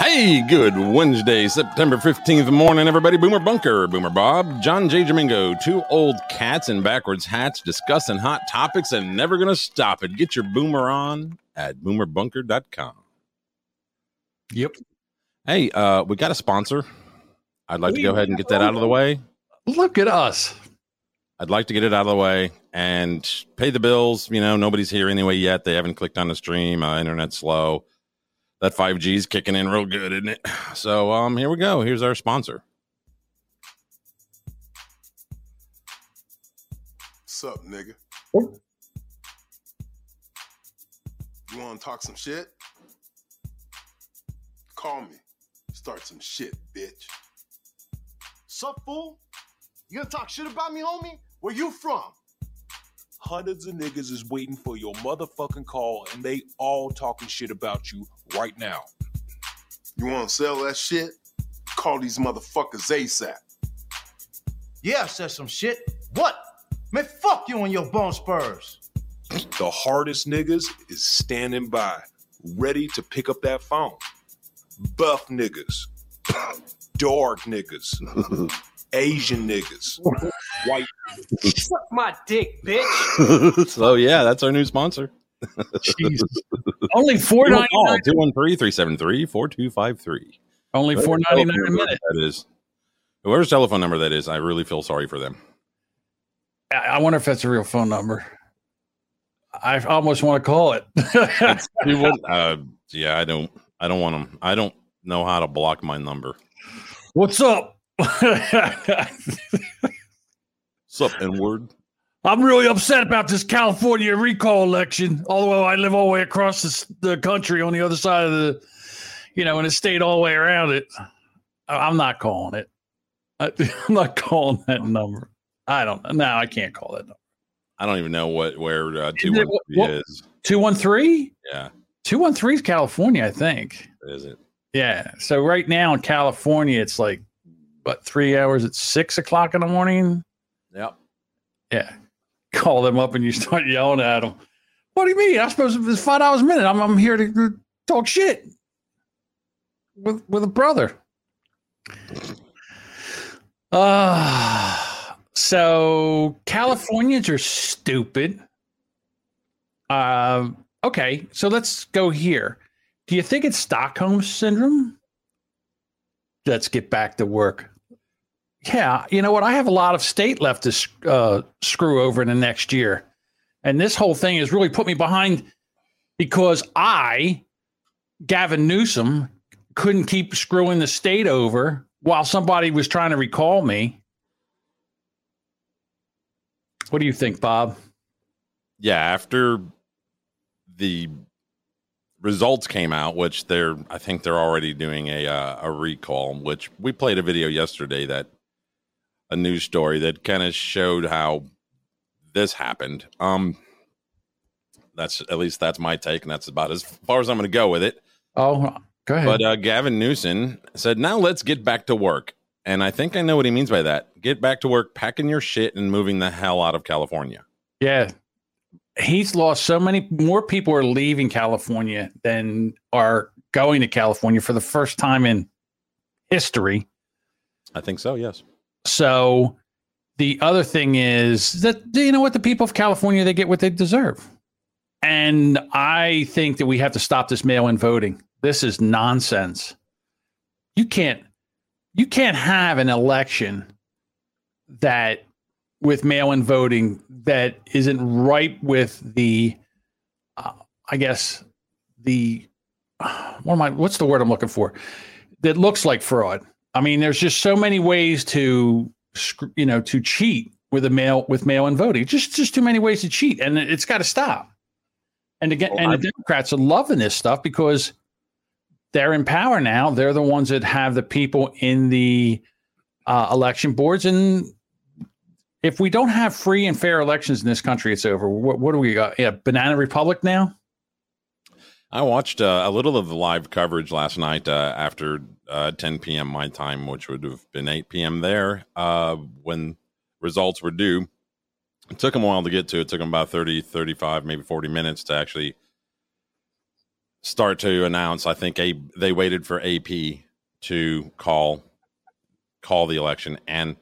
Hey, good Wednesday, September 15th morning, everybody. Boomer Bunker, Boomer Bob, John J. Domingo, two old cats in backwards hats discussing hot topics and never gonna stop it. Get your boomer on at boomerbunker.com. Yep. Hey, uh, we got a sponsor. I'd like to go ahead and get that out of the way. Look at us. I'd like to get it out of the way and pay the bills. You know, nobody's here anyway yet. They haven't clicked on the stream. Uh, internet's slow. That 5G is kicking in real good, isn't it? So, um, here we go. Here's our sponsor. What's up, nigga? You want to talk some shit? Call me. Start some shit, bitch. Sup, fool? You gonna talk shit about me, homie? Where you from? Hundreds of niggas is waiting for your motherfucking call, and they all talking shit about you right now. You want to sell that shit? Call these motherfuckers ASAP. Yeah, I said some shit. What? Man, fuck you and your bone spurs. The hardest niggas is standing by, ready to pick up that phone. Buff niggas, dark niggas, Asian niggas, white. Suck my dick, bitch. so, yeah, that's our new sponsor. Jesus. Only four ninety nine. 213 373 4253. Only four ninety nine a minute. That is. Whoever's telephone number that is, I really feel sorry for them. I I wonder if that's a real phone number. I almost want to call it. Uh, yeah, I don't. I don't want them. I don't know how to block my number. What's up? Sup, N word. I'm really upset about this California recall election. Although I live all the way across this, the country on the other side of the, you know, in a state all the way around it. I'm not calling it. I, I'm not calling that number. I don't know. No, I can't call that number. I don't even know what where uh, two Is one three what- is. 213? Yeah, 213 is California, I think. is it? Yeah. So right now in California, it's like, what, three hours at six o'clock in the morning? Yep. Yeah. Call them up and you start yelling at them. What do you mean? I'm supposed to, it's five dollars a minute. I'm, I'm here to talk shit with, with a brother. Uh, so Californians are stupid. Um, okay. So let's go here. Do you think it's Stockholm syndrome? Let's get back to work. Yeah, you know what? I have a lot of state left to uh, screw over in the next year, and this whole thing has really put me behind because I, Gavin Newsom, couldn't keep screwing the state over while somebody was trying to recall me. What do you think, Bob? Yeah, after the results came out, which they're I think they're already doing a uh, a recall. Which we played a video yesterday that a news story that kind of showed how this happened. Um, that's at least that's my take, and that's about as far as I'm going to go with it. Oh, go ahead. But uh, Gavin Newsom said, "Now let's get back to work." And I think I know what he means by that. Get back to work, packing your shit, and moving the hell out of California. Yeah. He's lost so many more people are leaving California than are going to California for the first time in history. I think so. Yes. So the other thing is that you know what the people of California they get what they deserve. And I think that we have to stop this mail-in voting. This is nonsense. You can't you can't have an election that with mail-in voting that isn't ripe with the uh, I guess the what am I what's the word I'm looking for that looks like fraud. I mean, there's just so many ways to you know to cheat with a mail with mail-in voting. Just just too many ways to cheat, and it's got to stop. And again, Well, and I- the Democrats are loving this stuff because they're in power now. They're the ones that have the people in the uh, election boards, and if we don't have free and fair elections in this country, it's over. What, what do we got? Yeah, banana republic now. I watched uh, a little of the live coverage last night uh, after uh, 10 p.m. my time, which would have been 8 p.m. there uh, when results were due. It took them a while to get to. It took them about 30, 35, maybe 40 minutes to actually start to announce. I think a they waited for AP to call call the election, and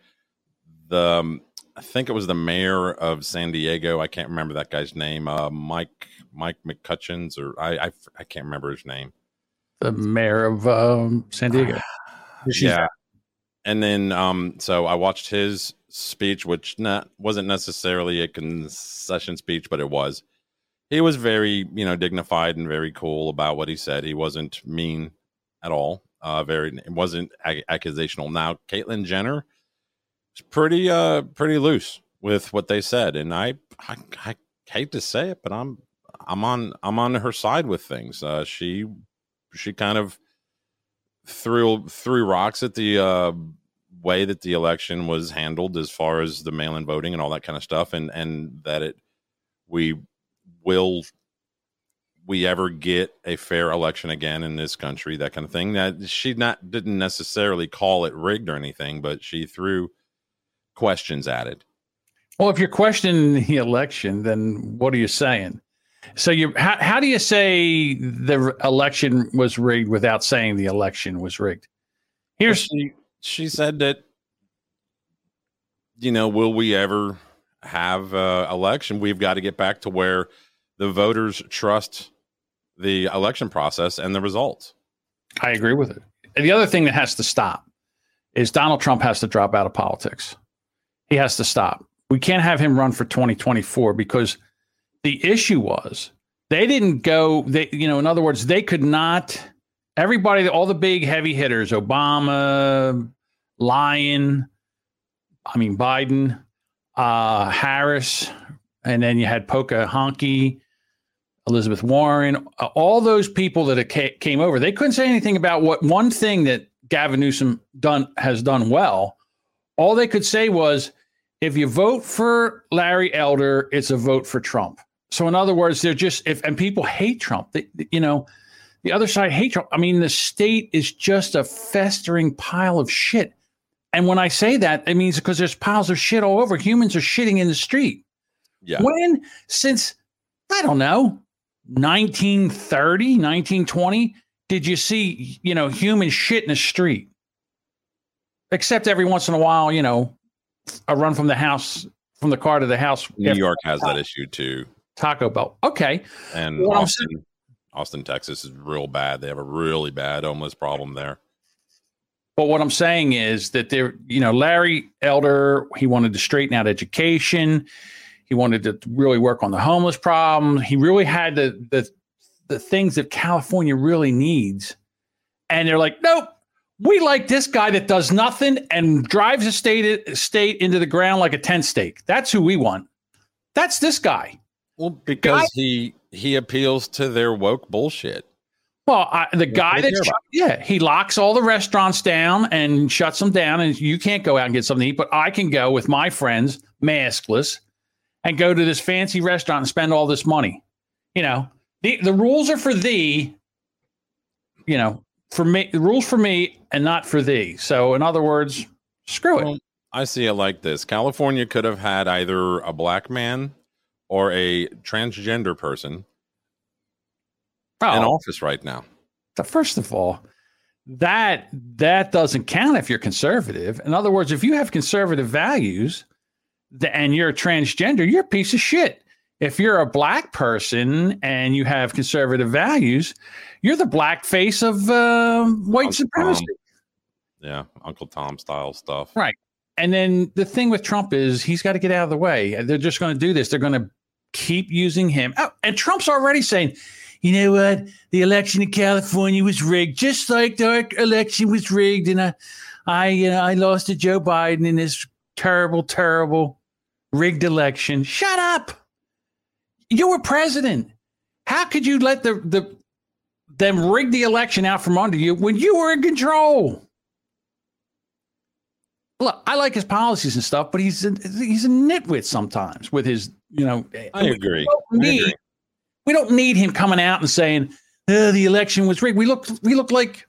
the um, I think it was the mayor of San Diego. I can't remember that guy's name. Uh, Mike Mike McCutcheons, or I, I I can't remember his name. The mayor of um, San Diego. yeah. And then um so I watched his speech which not wasn't necessarily a concession speech but it was. He was very, you know, dignified and very cool about what he said. He wasn't mean at all. Uh very it wasn't ac- accusational. Now Caitlyn Jenner is pretty uh pretty loose with what they said and I I, I hate to say it but I'm I'm on I'm on her side with things. Uh she she kind of threw threw rocks at the uh, way that the election was handled as far as the mail-in voting and all that kind of stuff and and that it we will we ever get a fair election again in this country that kind of thing that she not didn't necessarily call it rigged or anything but she threw questions at it Well, if you're questioning the election, then what are you saying? So you how, how do you say the election was rigged without saying the election was rigged? Here's she, she said that you know will we ever have uh, election we've got to get back to where the voters trust the election process and the results I agree with it. And the other thing that has to stop is Donald Trump has to drop out of politics. He has to stop. We can't have him run for 2024 because the issue was they didn't go they you know in other words they could not everybody all the big heavy hitters Obama, Lyon, I mean Biden, uh Harris, and then you had Pocahontas Elizabeth Warren, uh, all those people that came over, they couldn't say anything about what one thing that Gavin Newsom done has done well. All they could say was, if you vote for Larry Elder, it's a vote for Trump. So in other words, they're just if and people hate Trump. They, you know, the other side hate Trump. I mean, the state is just a festering pile of shit. And when I say that, it means because there's piles of shit all over. Humans are shitting in the street. yeah When since I don't know 1930, 1920, did you see you know human shit in the street? Except every once in a while, you know, a run from the house from the car to the house. new york has that issue too Taco Bell. Okay, and Well, austin austin texas is real bad they have a really bad homeless problem there But what I'm saying is that there, you know, Larry Elder, he wanted to straighten out education. He wanted to really work on the homeless problem. He really had the the the things that California really needs. And they're like, nope, we like this guy that does nothing and drives a state state into the ground like a tent stake. That's who we want. That's this guy. Well because he he appeals to their woke bullshit Well, I, the guy that yeah, he locks all the restaurants down and shuts them down, and you can't go out and get something to eat. But I can go with my friends, maskless, and go to this fancy restaurant and spend all this money. You know, the the rules are for thee. You know, for me, the rules for me and not for thee. So, in other words, screw it. I see it like this. California could have had either a black man or a transgender person in Oh, office right now. first of all, that that doesn't count if you're conservative. In other words, if you have conservative values and you're a transgender, you're a piece of shit. If you're a black person and you have conservative values, you're the black face of uh, white Uncle supremacy. Tom. Yeah, Uncle Tom style stuff. Right. And then the thing with Trump is he's got to get out of the way. They're just going to do this. They're going to keep using him. Oh, and Trump's already saying, you know what? The election in California was rigged, just like the election was rigged. And I, I, you know, I lost to Joe Biden in this terrible, terrible rigged election. Shut up. You were president. How could you let the, the, them rig the election out from under you when you were in control? Look, I like his policies and stuff, but he's a, he's a nitwit sometimes with his, you know. I agree. We don't I need, agree. we don't need him coming out and saying "Uh, the election was rigged. We look we look like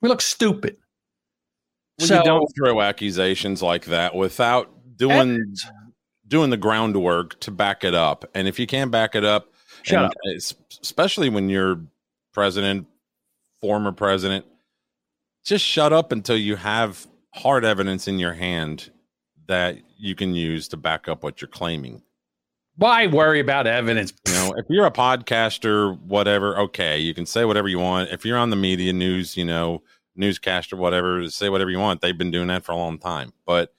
we look stupid. Well, so you don't throw accusations like that without doing doing the groundwork to back it up. And if you can't back it up, and up. especially when you're president, former president. Just shut up until you have hard evidence in your hand that you can use to back up what you're claiming. Why worry about evidence? You know, if you're a podcaster, whatever, okay, you can say whatever you want. If you're on the media news, you know, newscaster, whatever, say whatever you want. They've been doing that for a long time. But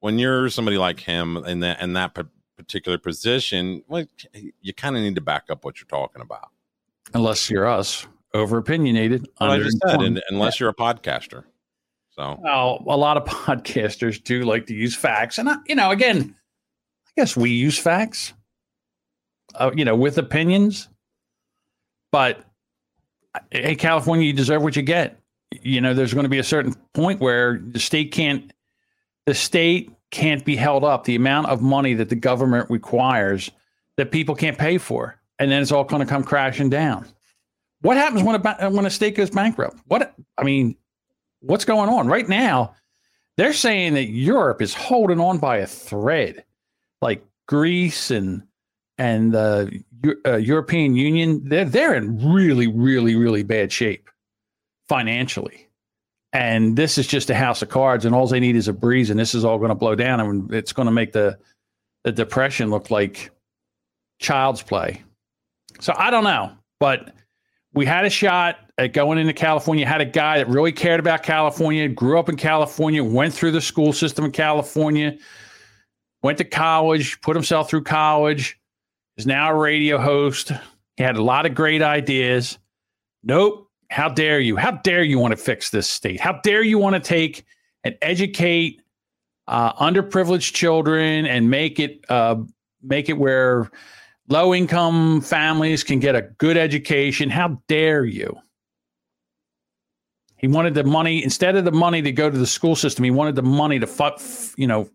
when you're somebody like him in that in that particular position, well, you kind of need to back up what you're talking about. Unless you're us, over opinionated. I just said, and, unless you're a podcaster. So, well, a lot of podcasters do like to use facts, and I, you know, again, Guess we use facts, uh, you know, with opinions. But hey, California, you deserve what you get. You know, there's going to be a certain point where the state can't, the state can't be held up. The amount of money that the government requires that people can't pay for, and then it's all going to come crashing down. What happens when a when a state goes bankrupt? What I mean, what's going on right now? They're saying that Europe is holding on by a thread, like Greece and and the uh, European Union. They're they're in really, really, really bad shape financially. And this is just a house of cards, and all they need is a breeze, and this is all going to blow down, and it's going to make the the depression look like child's play. So I don't know, but we had a shot at going into California. Had a guy that really cared about California, grew up in California, went through the school system in California, went to college, put himself through college, is now a radio host. He had a lot of great ideas. Nope, how dare you? How dare you want to fix this state? How dare you want to take and educate uh, underprivileged children and make it uh, make it where low income families can get a good education? How dare you? He wanted the money instead of the money to go to the school system. He wanted the money to you know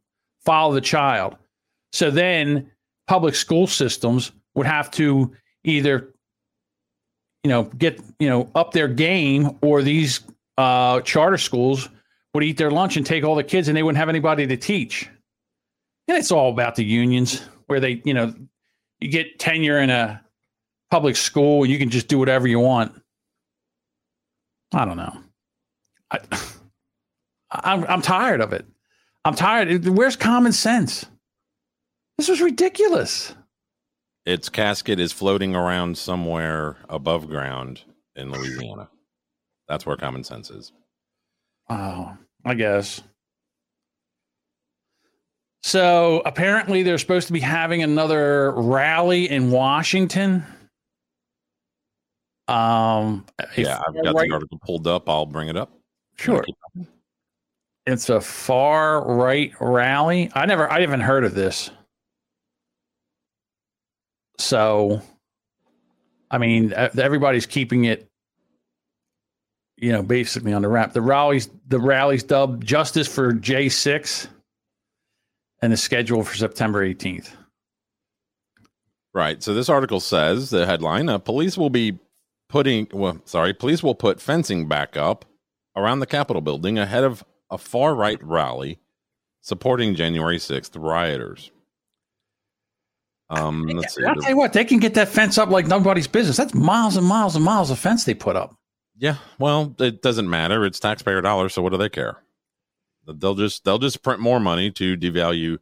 follow the child. So then public school systems would have to either you know, get, you know, up their game or these uh, charter schools would eat their lunch and take all the kids and they wouldn't have anybody to teach. And it's all about the unions where they, you know, you get tenure in a public school, and you can just do whatever you want. I don't know. I, I'm, I'm tired of it. I'm tired. Where's common sense? This was ridiculous its casket is floating around somewhere above ground in Louisiana. That's where common sense is. Oh, I guess. So apparently, they're supposed to be having another rally in Washington. Um, yeah, I've got right, the article pulled up. I'll bring it up. Sure. It's a far right rally. I never, I haven't heard of this. So, I mean, everybody's keeping it, you know, basically on the wrap. The rallies, the rallies dubbed "Justice for J6," and is scheduled for September 18th. Right. So this article says the headline: uh, Police will be putting, well, sorry, police will put fencing back up around the Capitol building ahead of a far right rally supporting January 6th rioters. Um, let's see. I'll tell you what, they can get that fence up like nobody's business. That's miles and miles and miles of fence they put up. Yeah, well, it doesn't matter. It's taxpayer dollars, so what do they care? They'll just they'll just print more money to devalue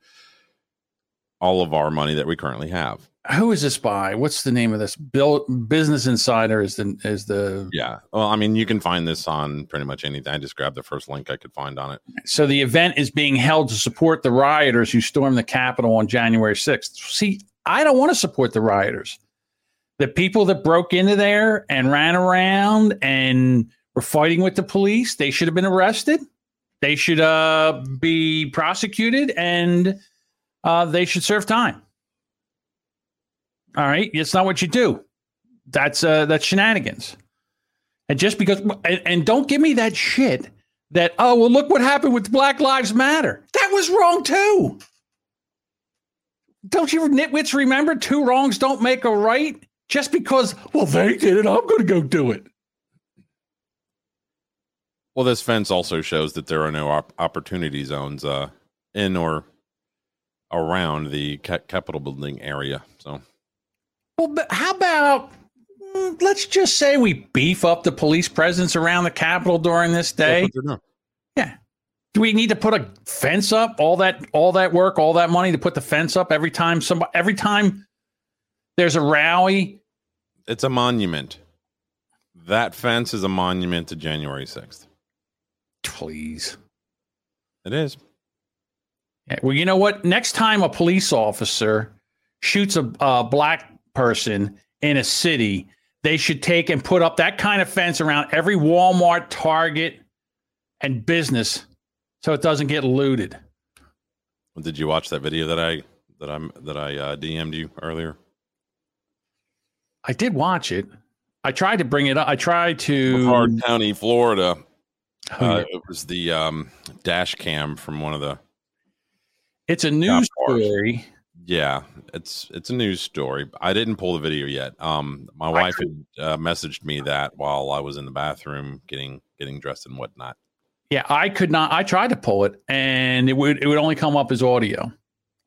all of our money that we currently have who is this by? What's the name of this? Bill Business Insider is the is the yeah. Well, I mean, you can find this on pretty much anything. I just grabbed the first link I could find on it. So the event is being held to support the rioters who stormed the Capitol on January sixth. See, I don't want to support the rioters. The people that broke into there and ran around and were fighting with the police, they should have been arrested. They should uh, be prosecuted and uh, they should serve time. All right, it's not what you do. That's uh, that's shenanigans. And just because, and, and don't give me that shit that oh well, look what happened with Black Lives Matter. That was wrong too. Don't you nitwits remember two wrongs don't make a right? Just because, well, they did it, I'm going to go do it. Well, this fence also shows that there are no op- opportunity zones uh, in or around the ca- Capitol building area. So well, but how about Um, let's just say we beef up the police presence around the Capitol during this day. That's what they're doing. Do we need to put a fence up? All that, all that work, all that money to put the fence up every time somebody, every time there's a rally. It's a monument. That fence is a monument to January 6th. Please. It is. Yeah, well, you know what? Next time a police officer shoots a, a black person in a city, they should take and put up that kind of fence around every Walmart, Target, and business so it doesn't get looted. Did you watch that video that I that I'm that I uh, DM'd you earlier? I did watch it. I tried to bring it up. I tried to. Brevard County, Florida. Oh, Uh, it was the um, dash cam from one of the. It's a news story. Yeah, it's it's a news story. I didn't pull the video yet. Um, my wife had uh, messaged me that while I was in the bathroom getting getting dressed and whatnot. Yeah, I could not. I tried to pull it, and it would it would only come up as audio.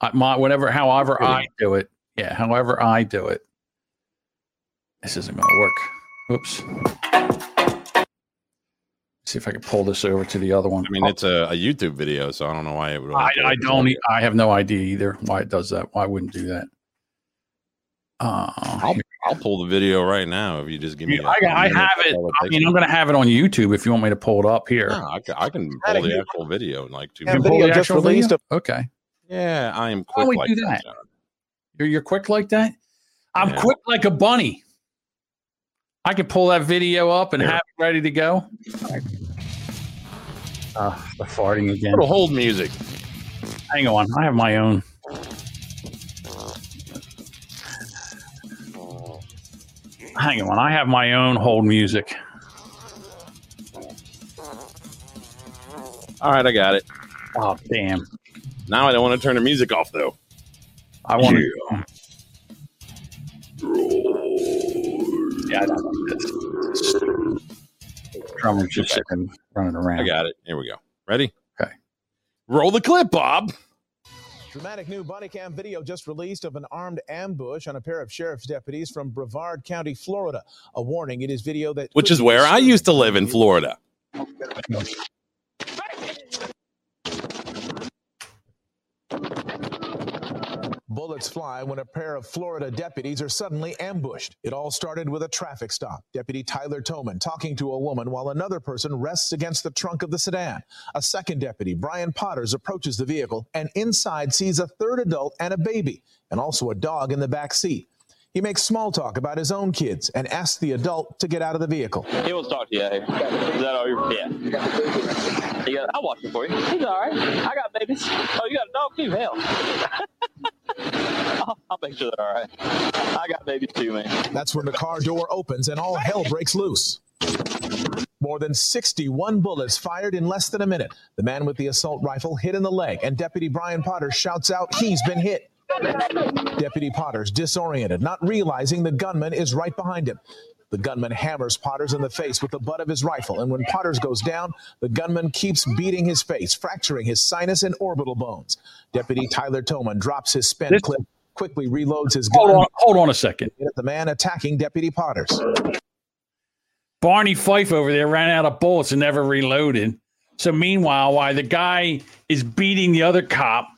I, my whatever, however I do it. Yeah, however I do it. This isn't going to work. Oops. See if I can pull this over to the other one. I mean, it's a, a YouTube video, so I don't know why it would. I, I don't. audio. e- I have no idea either why it does that. Why wouldn't do that? Uh, I'll, I'll pull the video right now if you just give me. I, I have it. I mean, I'm going to have it on YouTube if you want me to pull it up here. No, I, can, I can pull the huge- actual video in like two Yeah, minutes. pull video the just actual released video? Okay. Yeah, I am quick don't we like do that. that? John. You're, you're quick like that? I'm Yeah. quick like a bunny. I can pull that video up and Here. have it ready to go. Uh, the farting again. Little hold music. Hang on. I have my own. Hang on. I have my own hold music. All right, I got it. Oh, damn. Now I don't want to turn the music off though. I want to. Yeah, I don't like this. Drummer just sitting running around. I got it. Here we go. Ready? Okay. Roll the clip, Bob. Dramatic new body cam video just released of an armed ambush on a pair of sheriff's deputies from Brevard County, Florida. A warning: it is video that Which is where I used to live in you. Florida. Bullets fly when a pair of Florida deputies are suddenly ambushed. It all started with a traffic stop. Deputy Tyler Toman talking to a woman while another person rests against the trunk of the sedan. A second deputy, Brian Potters, approaches the vehicle and inside sees a third adult and a baby, and also a dog in the back seat. He makes small talk about his own kids and asks the adult to get out of the vehicle. He to talk to you. Is that all you're? Yeah. You got, I'll watch it for you. He's all right. I got babies. Oh, you got a dog too? Hell. I'll, I'll make sure they're all right. I got babies too, man. That's when the car door opens and all hell breaks loose. More than 61 bullets fired in less than a minute. The man with the assault rifle hit in the leg, and Deputy Brian Potter shouts out, He's been hit. Deputy Potter's disoriented, not realizing the gunman is right behind him. The gunman hammers Potters in the face with the butt of his rifle, and when Potters goes down, the gunman keeps beating his face, fracturing his sinus and orbital bones. Deputy Tyler Toman drops his spent This- clip, quickly reloads his gun. Hold on, hold on a second. the man attacking Deputy Potters. Barney Fife over there ran out of bullets and never reloaded. So meanwhile, while the guy is beating the other cop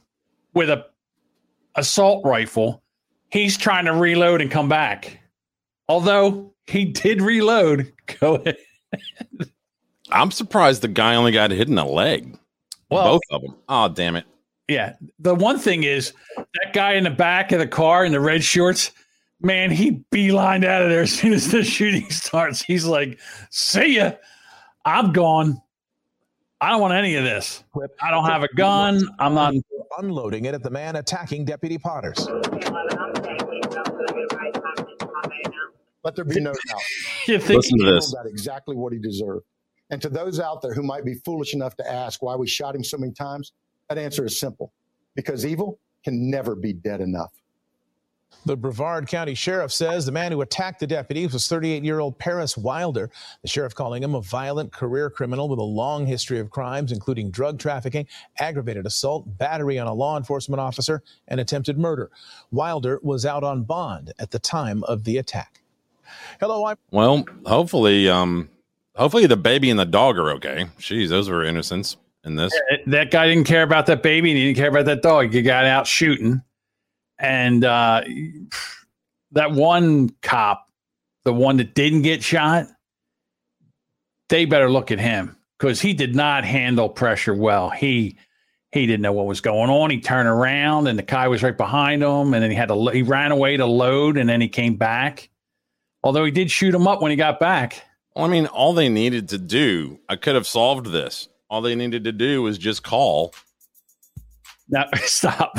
with a assault rifle, he's trying to reload and come back. Although he did reload. Go ahead. I'm surprised the guy only got hit in the leg. Well, Both of them. Oh, damn it. Yeah. The one thing is that guy in the back of the car in the red shorts, man, he beelined out of there as soon as the shooting starts. He's like, see ya. I'm gone. I don't want any of this. I don't have a gun. I'm not. Unloading it at the man attacking Deputy Potters. Let there be no doubt. You think Listen to this. got exactly what he deserved. And to those out there who might be foolish enough to ask why we shot him so many times, that answer is simple because evil can never be dead enough. The Brevard County Sheriff says the man who attacked the deputies was 38 year old Paris Wilder. The sheriff calling him a violent career criminal with a long history of crimes, including drug trafficking, aggravated assault, battery on a law enforcement officer, and attempted murder. Wilder was out on bond at the time of the attack. Hello, I'm Well, hopefully, um, hopefully the baby and the dog are okay. Jeez, those were innocents in this. that guy didn't care about that baby and he didn't care about that dog. He got out shooting. And uh, that one cop, the one that didn't get shot, they better look at him because he did not handle pressure well. He he didn't know what was going on. He turned around and the guy was right behind him, and then he had to he ran away to load, and then he came back. Although he did shoot him up when he got back. Well, I mean, all they needed to do, I could have solved this. All they needed to do was just call. Now stop.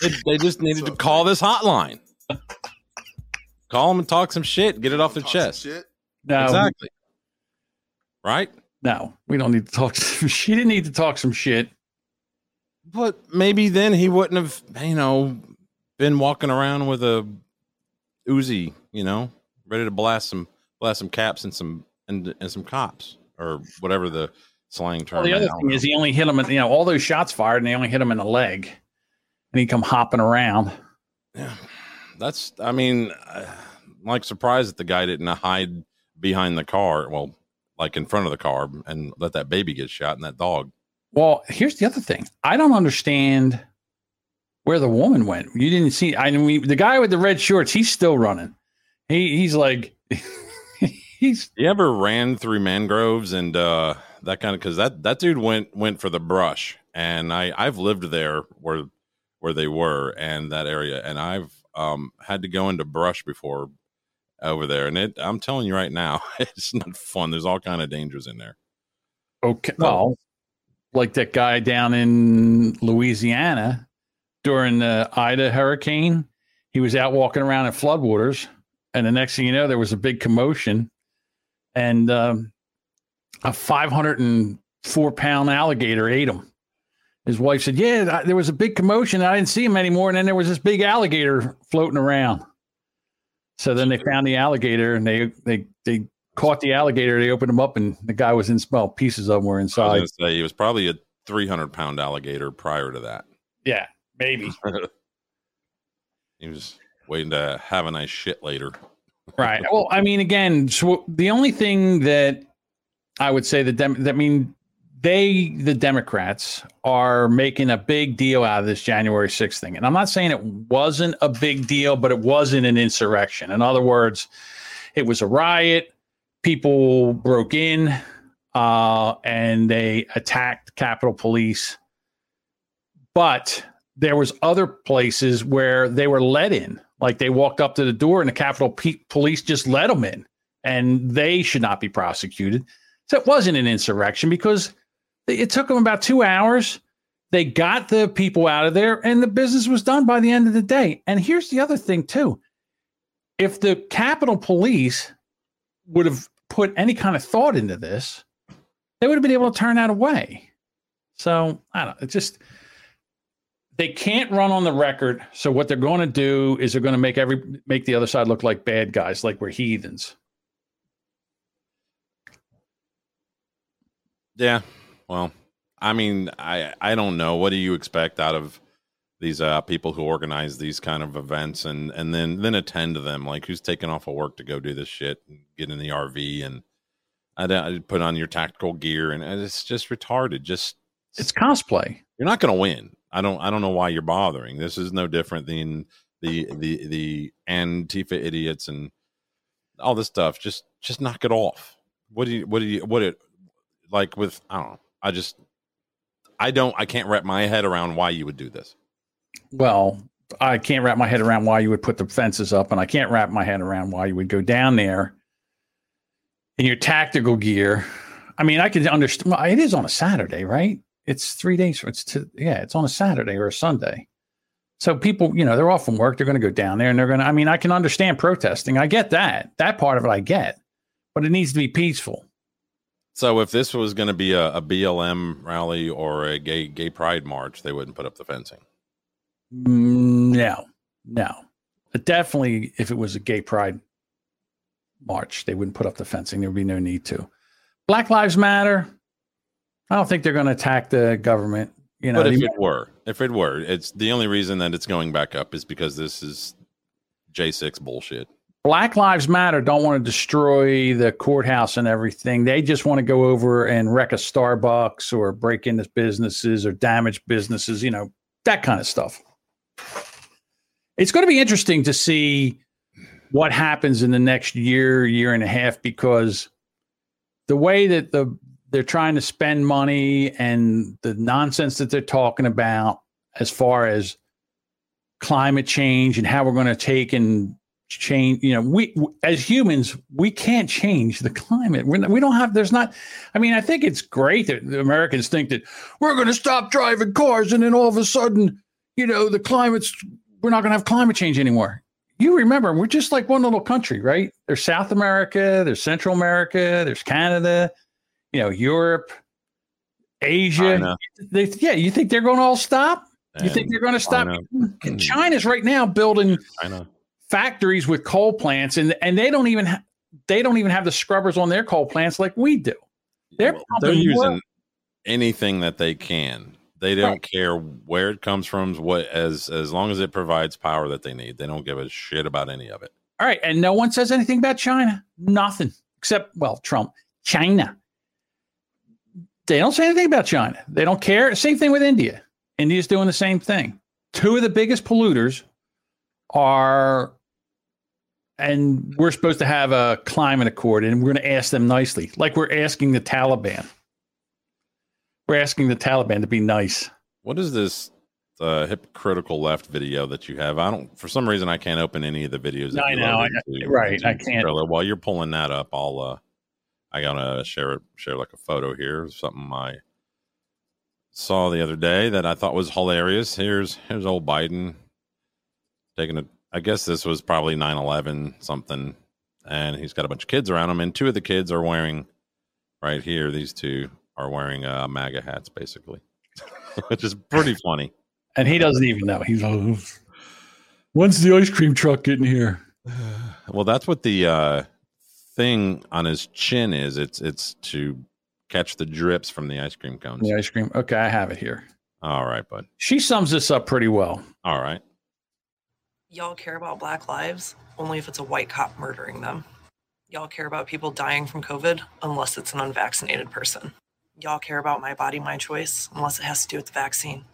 They, they just needed to call this hotline. Call them and talk some shit. Get it off their chest. Shit. No, Exactly. Right? no, we don't need to talk. She didn't need to talk some shit. But maybe then he wouldn't have, you know, been walking around with a Uzi, you know, ready to blast some blast some caps and some and, and some cops or whatever the slang term. Well, the other is. thing is he only hit him. In, you know, all those shots fired, and they only hit him in the leg, and he come hopping around. Yeah, that's. I mean, I'm like surprised that the guy didn't hide behind the car. Well, like in front of the car and let that baby get shot and that dog. Well, here's the other thing. I don't understand where the woman went. You didn't see. I mean, the guy with the red shorts, he's still running. He he's like, he's You ever ran through mangroves and uh, that kind of because that that dude went went for the brush, and I I've lived there where where they were and that area, and I've um had to go into brush before over there, and it I'm telling you right now, it's not fun. There's all kind of dangers in there. okay. Well, like that guy down in Louisiana during the Ida hurricane, he was out walking around in floodwaters, and the next thing you know, there was a big commotion, and um, a 504 pound alligator ate him. His wife said, "Yeah, I- there was a big commotion. I didn't see him anymore, and then there was this big alligator floating around." So then they found the alligator, and they they they caught the alligator. They opened him up, and the guy was in small pieces of them were I was inside. say he was probably a 300 pound alligator prior to that. Yeah, maybe. he was waiting to have a nice shit later. right. Well, I mean, again, so the only thing that I would say that dem- that mean they, the Democrats, are making a big deal out of this January 6th thing. And I'm not saying it wasn't a big deal, but it wasn't an insurrection. In other words, it was a riot. People broke in uh, and they attacked Capitol Police. But there was other places where they were let in. Like they walked up to the door and the Capitol P- Police just let them in, and they should not be prosecuted. So it wasn't an insurrection because it took them about two hours. They got the people out of there, and the business was done by the end of the day. And here's the other thing too: if the Capitol Police would have put any kind of thought into this, they would have been able to turn that away. So I don't. It's just they can't run on the record. So what they're going to do is they're going to make every make the other side look like bad guys, like we're heathens. Yeah. Well, I mean, I I don't know. What do you expect out of these uh, people who organize these kind of events and and then then attend to them? Like, who's taking off of work to go do this shit and get in the RV and I, I put on your tactical gear and it's just retarded. Just It's cosplay. you're not going to win. I don't I don't know why you're bothering. This is no different than the the the Antifa idiots and all this stuff. Just just knock it off. What do you what do you what it like with I don't know. I just I don't I can't wrap my head around why you would do this. Well, I can't wrap my head around why you would put the fences up, and I can't wrap my head around why you would go down there in your tactical gear. I mean, I could understand. Well, it is on a Saturday, right? It's three days. It's to, yeah, it's on a Saturday or a Sunday. So people, you know, they're off from work. They're going to go down there, and they're going to. I mean, I can understand protesting. I get that. That part of it, I get, but it needs to be peaceful. So if this was going to be a, a BLM rally or a gay gay pride march, they wouldn't put up the fencing. Mm, No, no. But definitely, if it was a gay pride march, they wouldn't put up the fencing. There would be no need to. Black Lives Matter. I don't think they're going to attack the government. You know, but if it were, if it were, it's the only reason that it's going back up is because this is J six bullshit. Black Lives Matter don't want to destroy the courthouse and everything. They just want to go over and wreck a Starbucks or break into businesses or damage businesses, you know, that kind of stuff. It's going to be interesting to see what happens in the next year, year and a half, because the way that the they're trying to spend money and the nonsense that they're talking about as far as climate change and how we're going to take and change you know we as humans we can't change the climate. We're not, we don't have there's not i mean i think it's great that the americans think that we're going to stop driving cars and then all of a sudden you know the climate's we're not going to have climate change anymore. You remember we're just like one little country right? There's south america there's central america there's canada you know europe asia. They, yeah you think they're going to all stop? You think they're going to stop? china's right now building factories with coal plants and and they don't even ha- they don't even have the scrubbers on their coal plants like we do. They're, They're pumping more- using anything that they can. They don't care where it comes from. What as as long as it provides power that they need, they don't give a shit about any of it. all right and no one says anything about china. Nothing except well trump. China they don't say anything about china they don't care same thing with india india's doing the same thing two of the biggest polluters are and we're supposed to have a climate accord and we're going to ask them nicely like we're asking the taliban we're asking the taliban to be nice What is this uh, hypocritical left video that you have? I don't. For some reason, I can't open any of the videos. That I know, I- right, I can't. While you're pulling that up, I'll. uh I gotta share it. Share like a photo here. Of something I saw the other day that I thought was hilarious. Here's here's old Biden taking a. I guess this was probably 9/11 something, and he's got a bunch of kids around him, and two of the kids are wearing right here. These two are wearing uh, MAGA hats, basically, which is pretty funny. and he doesn't even know he's like when's the ice cream truck getting here Well, that's what the uh, thing on his chin is. It's it's to catch the drips from the ice cream cones. the ice cream okay i have it here All right, bud. she sums this up pretty well All right. Y'all care about black lives only if it's a white cop murdering them. Y'all care about people dying from COVID unless it's an unvaccinated person. Y'all care about my body, my choice unless it has to do with the vaccine.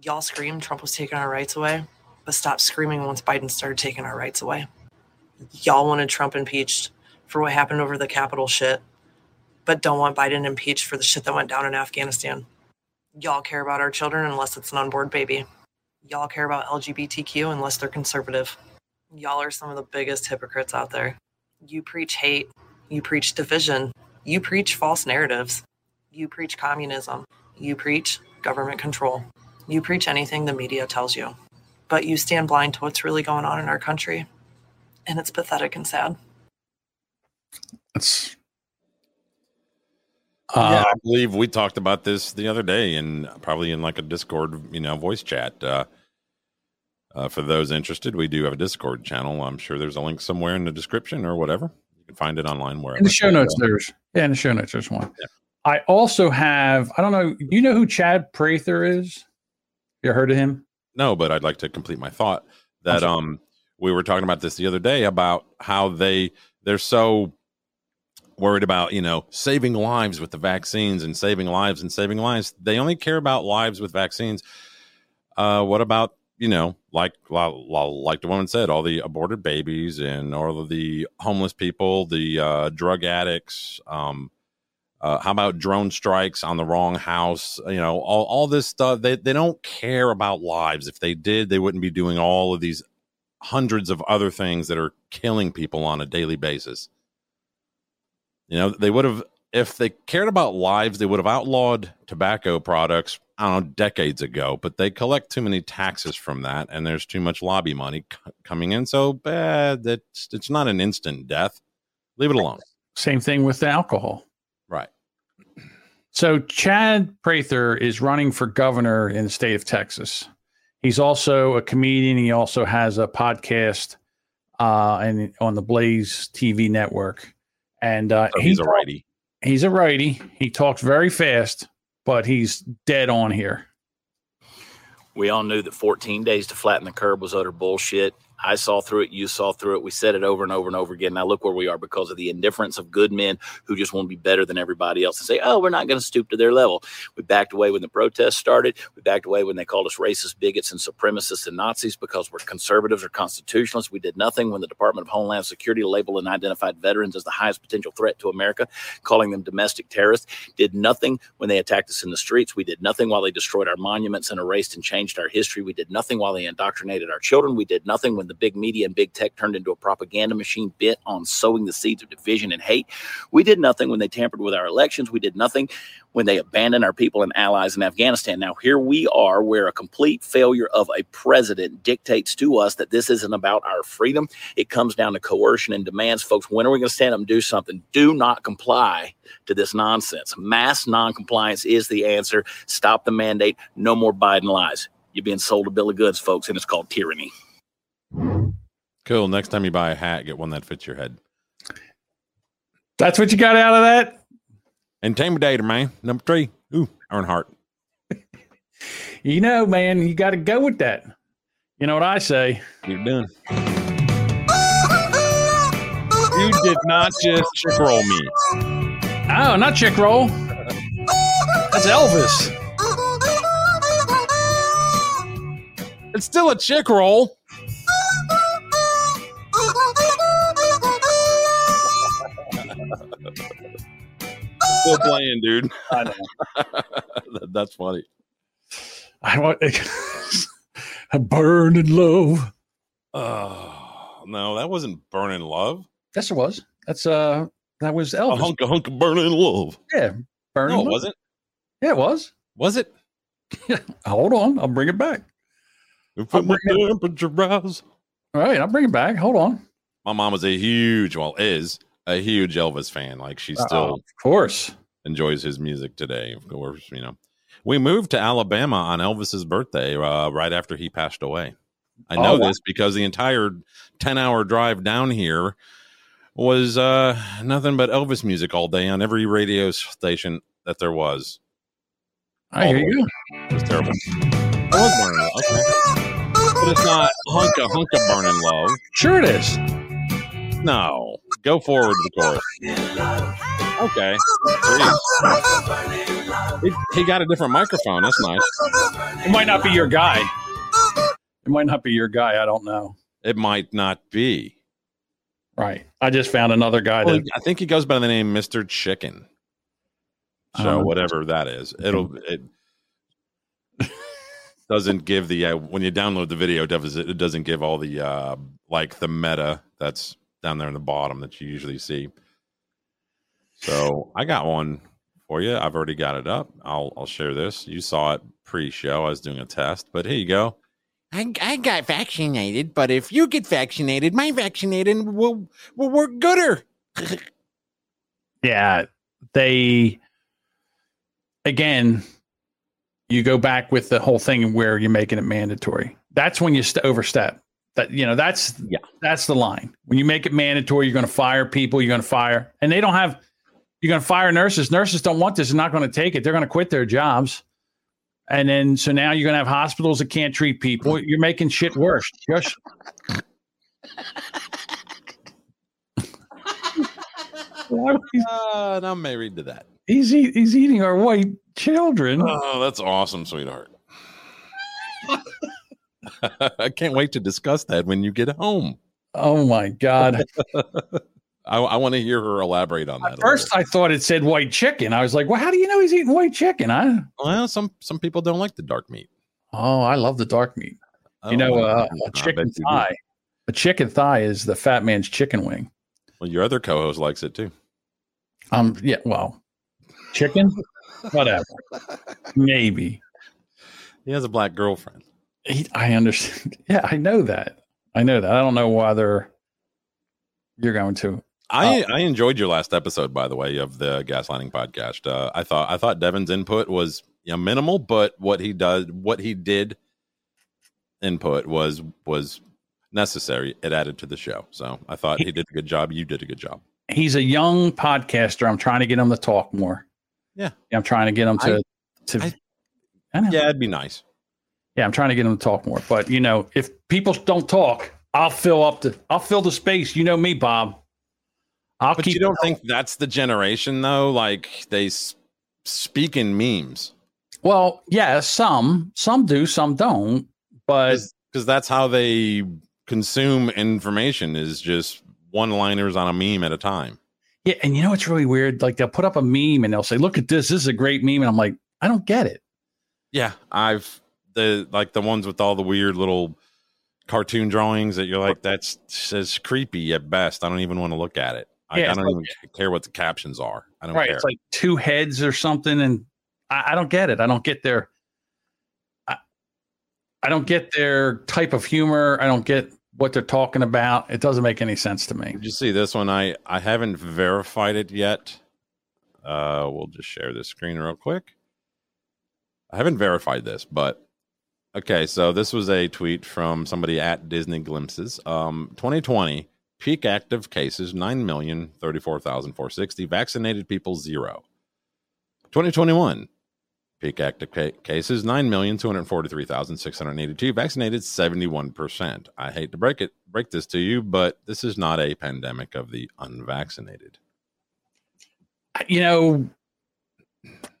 Y'all scream Trump was taking our rights away, but stopped screaming once Biden started taking our rights away. Y'all wanted Trump impeached for what happened over the Capitol shit, but don't want Biden impeached for the shit that went down in Afghanistan. Y'all care about our children unless it's an unborn baby. Y'all care about LGBTQ unless they're conservative. Y'all are some of the biggest hypocrites out there. You preach hate. You preach division. You preach false narratives. You preach communism. You preach government control. You preach anything the media tells you. But you stand blind to what's really going on in our country. And it's pathetic and sad. That's yeah, uh, I believe we talked about this the other day, and probably in like a Discord, you know, voice chat. Uh, uh, for those interested, we do have a Discord channel. I'm sure there's a link somewhere in the description or whatever. You can find it online where in the show notes there's yeah in the show notes there's one. I also have i don't know you know who chad prather is? You heard of him? No, but I'd like to complete my thought that um we were talking about this the other day about how they they're so worried about you know saving lives with the vaccines and saving lives and saving lives. They only care about lives with vaccines. Uh, what about you know like like the woman said, all the aborted babies and all of the homeless people, the uh, drug addicts. Um, uh, how about drone strikes on the wrong house? You know, all, all this stuff. They, they don't care about lives. If they did, they wouldn't be doing all of these hundreds of other things that are killing people on a daily basis. You know, they would have, if they cared about lives, they would have outlawed tobacco products, I don't know, decades ago, but they collect too many taxes from that and there's too much lobby money c- coming in. So bad that it's, it's not an instant death. Leave it alone. same thing with the alcohol Right. So Chad Prather is running for governor in the state of Texas. He's also a comedian. He also has a podcast uh, and on the Blaze TV network. And uh, So he's a talk- righty. He's a righty. He talks very fast, but he's dead on here. We all knew that 14 days to flatten the curve was utter bullshit. I saw through it. You saw through it. We said it over and over and over again. Now look where we are because of the indifference of good men who just want to be better than everybody else and say, "Oh, we're not going to stoop to their level." We backed away when the protests started. We backed away when they called us racist, bigots, and supremacists and Nazis because we're conservatives or constitutionalists. We did nothing when the Department of Homeland Security labeled and identified veterans as the highest potential threat to America, calling them domestic terrorists. Did nothing when they attacked us in the streets. We did nothing while they destroyed our monuments and erased and changed our history. We did nothing while they indoctrinated our children. We did nothing when the big media and big tech turned into a propaganda machine bent on sowing the seeds of division and hate. We did nothing when they tampered with our elections. We did nothing when they abandoned our people and allies in Afghanistan. Now, here we are, where a complete failure of a president dictates to us that this isn't about our freedom. It comes down to coercion and demands. Folks, when are we going to stand up and do something? Do not comply to this nonsense. Mass noncompliance is the answer. Stop the mandate. No more Biden lies. You're being sold a bill of goods, folks, and it's called tyranny. Cool. Next time you buy a hat, get one that fits your head. That's what you got out of that? Intimidator, man. Number three. Ooh, Earnhardt. You know, man, you got to go with that. You know what I say? You're done. You did not just chick roll me. Oh, not chick roll. That's Elvis. It's still a chick roll. Still playing, dude. I know. That's funny. I want a burn in love. Oh no, that wasn't burning love. Yes, it was. That's uh, that was A Elvis. hunk of hunk of burning love. Yeah, burning. No, it love. wasn't. Yeah, it was. Was it? Hold on, I'll bring it back. If my temperature rise. All right, I'll bring it back. Hold on. My mom was a huge, well, is a huge Elvis fan. Like she Oh, still of course. enjoys his music today. Of course, you know. We moved to Alabama on Elvis's birthday, uh, right after he passed away. I Oh, know wow. this because the entire ten-hour drive down here was uh, nothing but Elvis music all day on every radio station that there was. I hear you. It was terrible. It was burning love. Okay. But it's not hunk of hunk of burning love. Sure, it is. No. Go forward to the chorus. Okay. He, he got a different microphone. That's nice. It might not be your guy. It might not be your guy. I don't know. It might not be. Right. I just found another guy Well, that I think he goes by the name Mr. Chicken. So Oh. whatever that is, it'll it doesn't give the uh, when you download the video, it doesn't give all the uh like the meta that's down there in the bottom that you usually see. So I got one for you. I've already got it up. I'll I'll share this. You saw it pre-show. I was doing a test, but here you go. I, I got vaccinated, but if you get vaccinated, my vaccinated will will work gooder. yeah, they again, you go back with the whole thing where you're making it mandatory. That's when you st- overstep. That you know, that's yeah, that's the line. When you make it mandatory, you're going to fire people. You're going to fire, and they don't have. You're going to fire nurses. Nurses don't want this. They're not going to take it. They're going to quit their jobs. And then, so now you're going to have hospitals that can't treat people. You're making shit worse. Just Uh, I'm married to that. he's eat, he's eating our white children. Oh, that's awesome, sweetheart. I can't wait to discuss that when you get home. Oh my god! I, I want to hear her elaborate on that. a little First, I thought it said white chicken. I was like, "Well, how do you know he's eating white chicken?" I well, some some people don't like the dark meat. oh, I love the dark meat. Oh, you know, well, uh, a chicken thigh. A chicken thigh is the fat man's chicken wing. Well, your other co-host likes it too. Um, yeah, well, chicken, whatever, maybe. He has a black girlfriend. He, I understand. Yeah, I know that. I know that. I don't know whether you're going to. I, I enjoyed your last episode, by the way, of the Gaslighting podcast. Uh, I thought I thought Devin's input was you know, minimal, but what he does, what he did input was was necessary. It added to the show, so I thought he did a good job. You did a good job. He's a young podcaster. I'm trying to get him to talk more. Yeah. I'm trying to get him to. I- to I- I know. Yeah, it'd be nice. Yeah, I'm trying to get him to talk more. But you know, if people don't talk, I'll fill up the I'll fill the space. You know me, Bob. I'll but keep you don't think that's the generation though? Like they s- speak in memes Well, yeah, some some do, some don't. But because that's how they consume information is just one liners on a meme at a time. yeah, and you know what's really weird? Like they'll put up a meme and they'll say, "Look at this. This is a great meme," and I'm like, I don't get it. Yeah, I've the like the ones with all the weird little cartoon drawings that you're like that's says creepy at best. I don't even want to look at it. I, Yeah, I don't like- even care what the captions are. I don't right? care. It's like two heads or something, and I, I don't get it. I don't get their. I, I don't get their type of humor. I don't get what they're talking about. It doesn't make any sense to me. Did you see this one? I I haven't verified it yet. Uh, we'll just share this screen real quick. I haven't verified this, but okay. So this was a tweet from somebody at Disney Glimpses. Um, 2020 peak active cases nine million thirty four thousand four sixty. Vaccinated people zero. 2021 peak active ca- cases nine million two hundred forty three thousand six hundred eighty two. Vaccinated seventy one percent. I hate to break it break this to you, but this is not a pandemic of the unvaccinated. you know,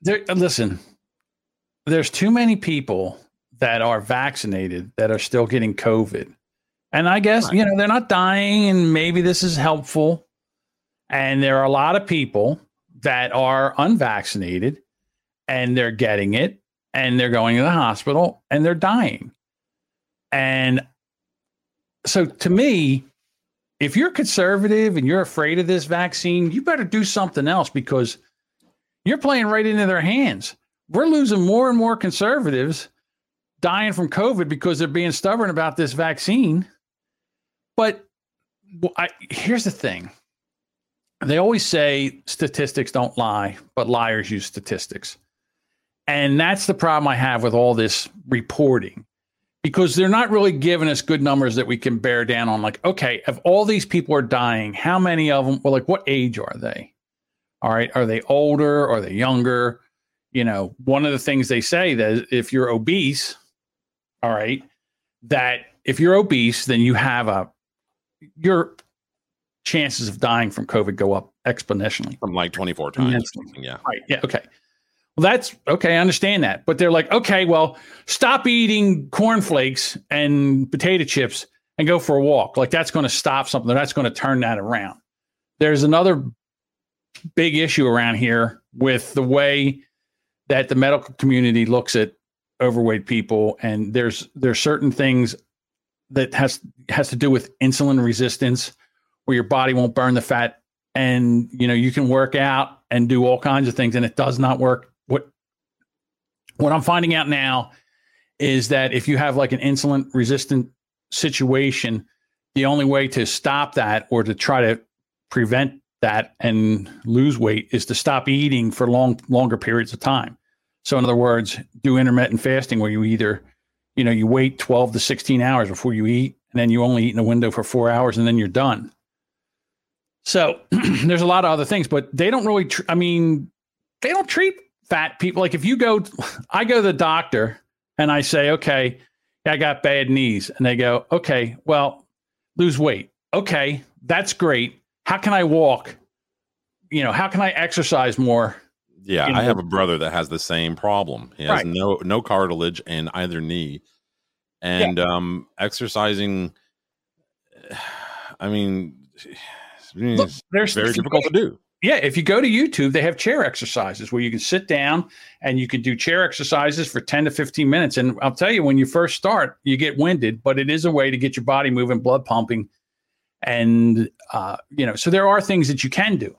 there, listen, there's too many people that are vaccinated that are still getting COVID. And I guess, you know, they're not dying, and maybe this is helpful. And there are a lot of people that are unvaccinated and they're getting it and they're going to the hospital and they're dying. And so to me, if you're conservative and you're afraid of this vaccine, you better do something else because you're playing right into their hands. We're losing more and more conservatives dying from COVID because they're being stubborn about this vaccine. But well, I, here's the thing they always say statistics don't lie, but liars use statistics. And that's the problem I have with all this reporting because they're not really giving us good numbers that we can bear down on. Like, okay, if all these people are dying, how many of them, well, like, what age are they? All right. Are they older? Are they younger? You know, one of the things they say that if you're obese, all right, that if you're obese, then you have a, your chances of dying from COVID go up exponentially. From like 24 times. or Immensely. something, Yeah. Right. Yeah. Okay. Well, that's okay. I understand that. But they're like, okay, well, stop eating cornflakes and potato chips and go for a walk. Like that's going to stop something. That's going to turn that around. There's another big issue around here with the way that the medical community looks at overweight people and there's there's certain things that has has to do with insulin resistance where your body won't burn the fat and you know you can work out and do all kinds of things and it does not work. What what i'm finding out now is that if you have like an insulin resistant situation the only way to stop that or to try to prevent that and lose weight is to stop eating for long longer periods of time so in other words do intermittent fasting where you either you know you wait 12 to 16 hours before you eat and then you only eat in a window for four hours and then you're done so there's a lot of other things, but they don't really. Tr- I mean, they don't treat fat people like if you go. I go to the doctor and I say, okay, I got bad knees, and they go, okay, well, lose weight. Okay, that's great. How can I walk? You know, how can I exercise more? Yeah, I have a brother that has the same problem. He has Right. no no cartilage in either knee, and um, exercising. I mean, Look, it's there's very difficult to do. Yeah, if you go to YouTube, they have chair exercises where you can sit down and you can do chair exercises for 10 to 15 minutes. And I'll tell you, when you first start, you get winded, but it is a way to get your body moving, blood pumping. And, uh, you know, so there are things that you can do.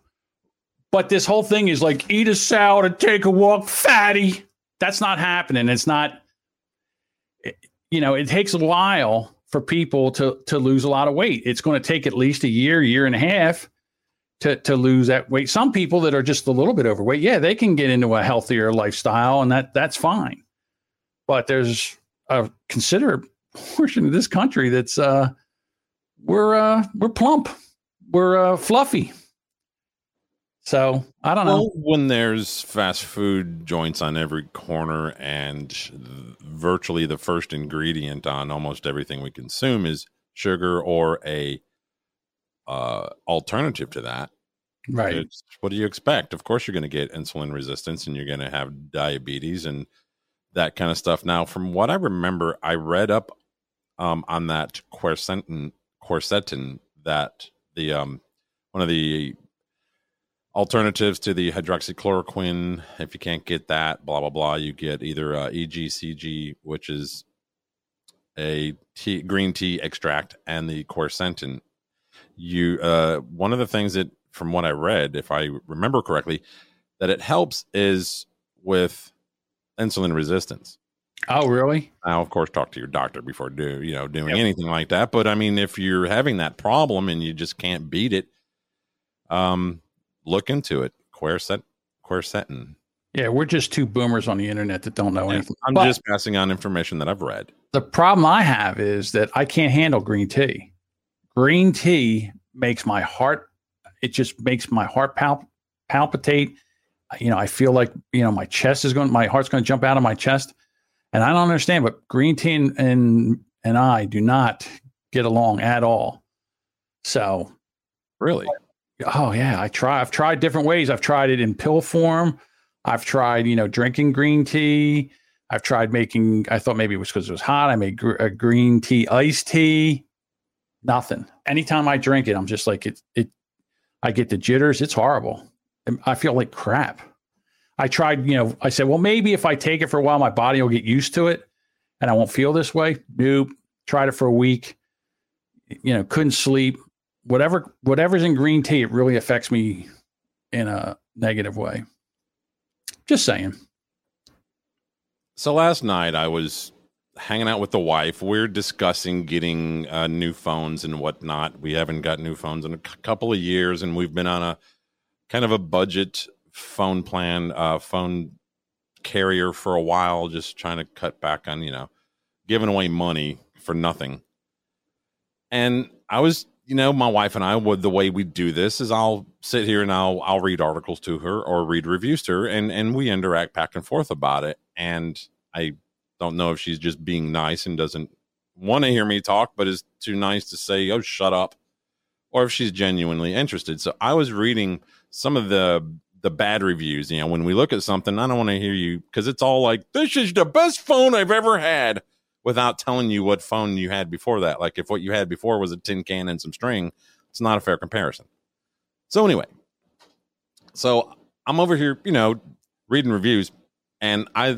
But this whole thing is like eat a salad and take a walk, fatty. That's not happening. It's not, you know, it takes a while for people to to lose a lot of weight. It's going to take at least a year, year and a half to to lose that weight. Some people that are just a little bit overweight, yeah, they can get into a healthier lifestyle, and that that's fine. But there's a considerable portion of this country that's uh we're uh we're plump, we're uh fluffy. So I don't know. When there's fast food joints on every corner, and th- virtually the first ingredient on almost everything we consume is sugar or a uh, alternative to that, Right. it's- what do you expect? Of course, you're going to get insulin resistance and you're going to have diabetes and that kind of stuff. Now, from what I remember, I read up um, on that quercetin, quercetin that the um, one of the alternatives to the hydroxychloroquine. If you can't get that, blah blah blah, you get either uh, EGCG, which is a tea, green tea extract, and the quercetin. You uh, one of the things that, from what I read, if I remember correctly, that it helps is with insulin resistance. Oh, really? Now, of course, talk to your doctor before do you know doing anything like that. But I mean, if you're having that problem and you just can't beat it, um, look into it. Quercet, quercetin. Yeah, we're just two boomers on the internet that don't know anything. I'm But just passing on information that I've read. the problem I have is that I can't handle green tea. Green tea makes my heart, it just makes my heart palp- palpitate. You know, I feel like, you know, my chest is going, my heart's going to jump out of my chest. And I don't understand, but green tea and, and, and I do not get along at all. So, really? Oh, yeah. I try, I've tried different ways. I've tried it in pill form. I've tried, you know, drinking green tea. I've tried making, I thought maybe it was because it was hot. I made gr- a green tea iced tea. Nothing. Anytime I drink it, I'm just like, it, it, I get the jitters. It's horrible. I feel like crap. I tried, you know, I said, well, maybe if I take it for a while, my body will get used to it and I won't feel this way. Nope. Tried it for a week. You know, couldn't sleep. Whatever, whatever's in green tea, it really affects me in a negative way. Just saying. So last night I was hanging out with the wife. We're discussing getting uh, new phones and whatnot. We haven't got new phones in a c- couple of years, and we've been on a kind of a budget phone plan, uh, phone carrier for a while, just trying to cut back on you know giving away money for nothing. And I was, you know, my wife and I would the way we do this is I'll sit here and I'll I'll read articles to her or read reviews to her and and we interact back and forth about it. And I don't know if she's just being nice and doesn't want to hear me talk, but is too nice to say, "Oh, shut up," or if she's genuinely interested. So I was reading some of the the bad reviews. You know, when we look at something, I don't want to hear you because it's all like, "This is the best phone I've ever had," without telling you what phone you had before that. Like if what you had before was a tin can and some string, it's not a fair comparison. So anyway, so I'm over here, you know, reading reviews, and I,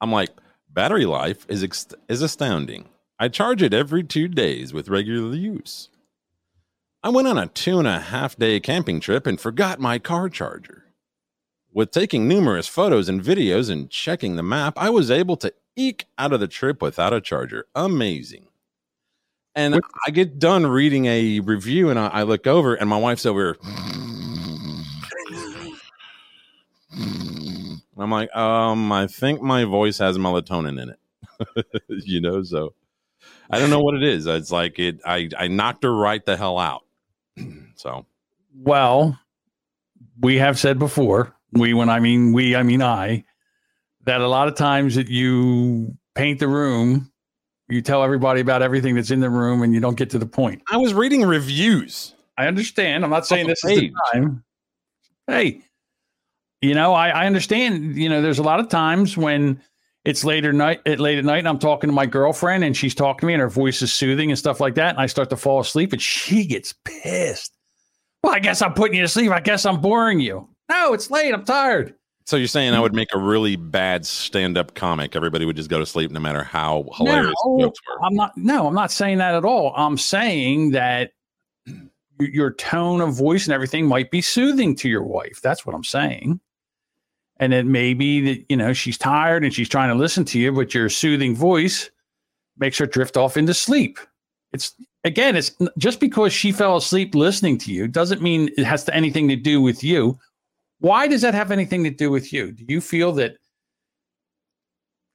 I'm like, battery life is ex- is astounding. I charge it every two days with regular use. I went on a two and a half day camping trip and forgot my car charger. With taking numerous photos and videos and checking the map, I was able to eke out of the trip without a charger. Amazing. And I get done reading a review and I, I look over and my wife's over. I'm like, um, I think my voice has melatonin in it. you know, so I don't know what it is. It's like it I I knocked her right the hell out. so Well, we have said before, we, when I mean we, I mean I, that a lot of times that you paint the room, you tell everybody about everything that's in the room and you don't get to the point. I was reading reviews. I understand. I'm not saying this is the time. Hey, you know, I, I understand, you know, there's a lot of times when it's later night at late at night and I'm talking to my girlfriend and she's talking to me and her voice is soothing and stuff like that. And I start to fall asleep and she gets pissed. Well, I guess I'm putting you to sleep. I guess I'm boring you. No, it's late. I'm tired. So you're saying I would make a really bad stand-up comic? Everybody would just go to sleep no matter how hilarious No, jokes were. I'm not. No, I'm not saying that at all. I'm saying that your tone of voice and everything might be soothing to your wife. That's what I'm saying. And it may be that you know she's tired and she's trying to listen to you, but your soothing voice makes her drift off into sleep. It's again, it's just because she fell asleep listening to you doesn't mean it has to anything to do with you. Why does that have anything to do with you? Do you feel that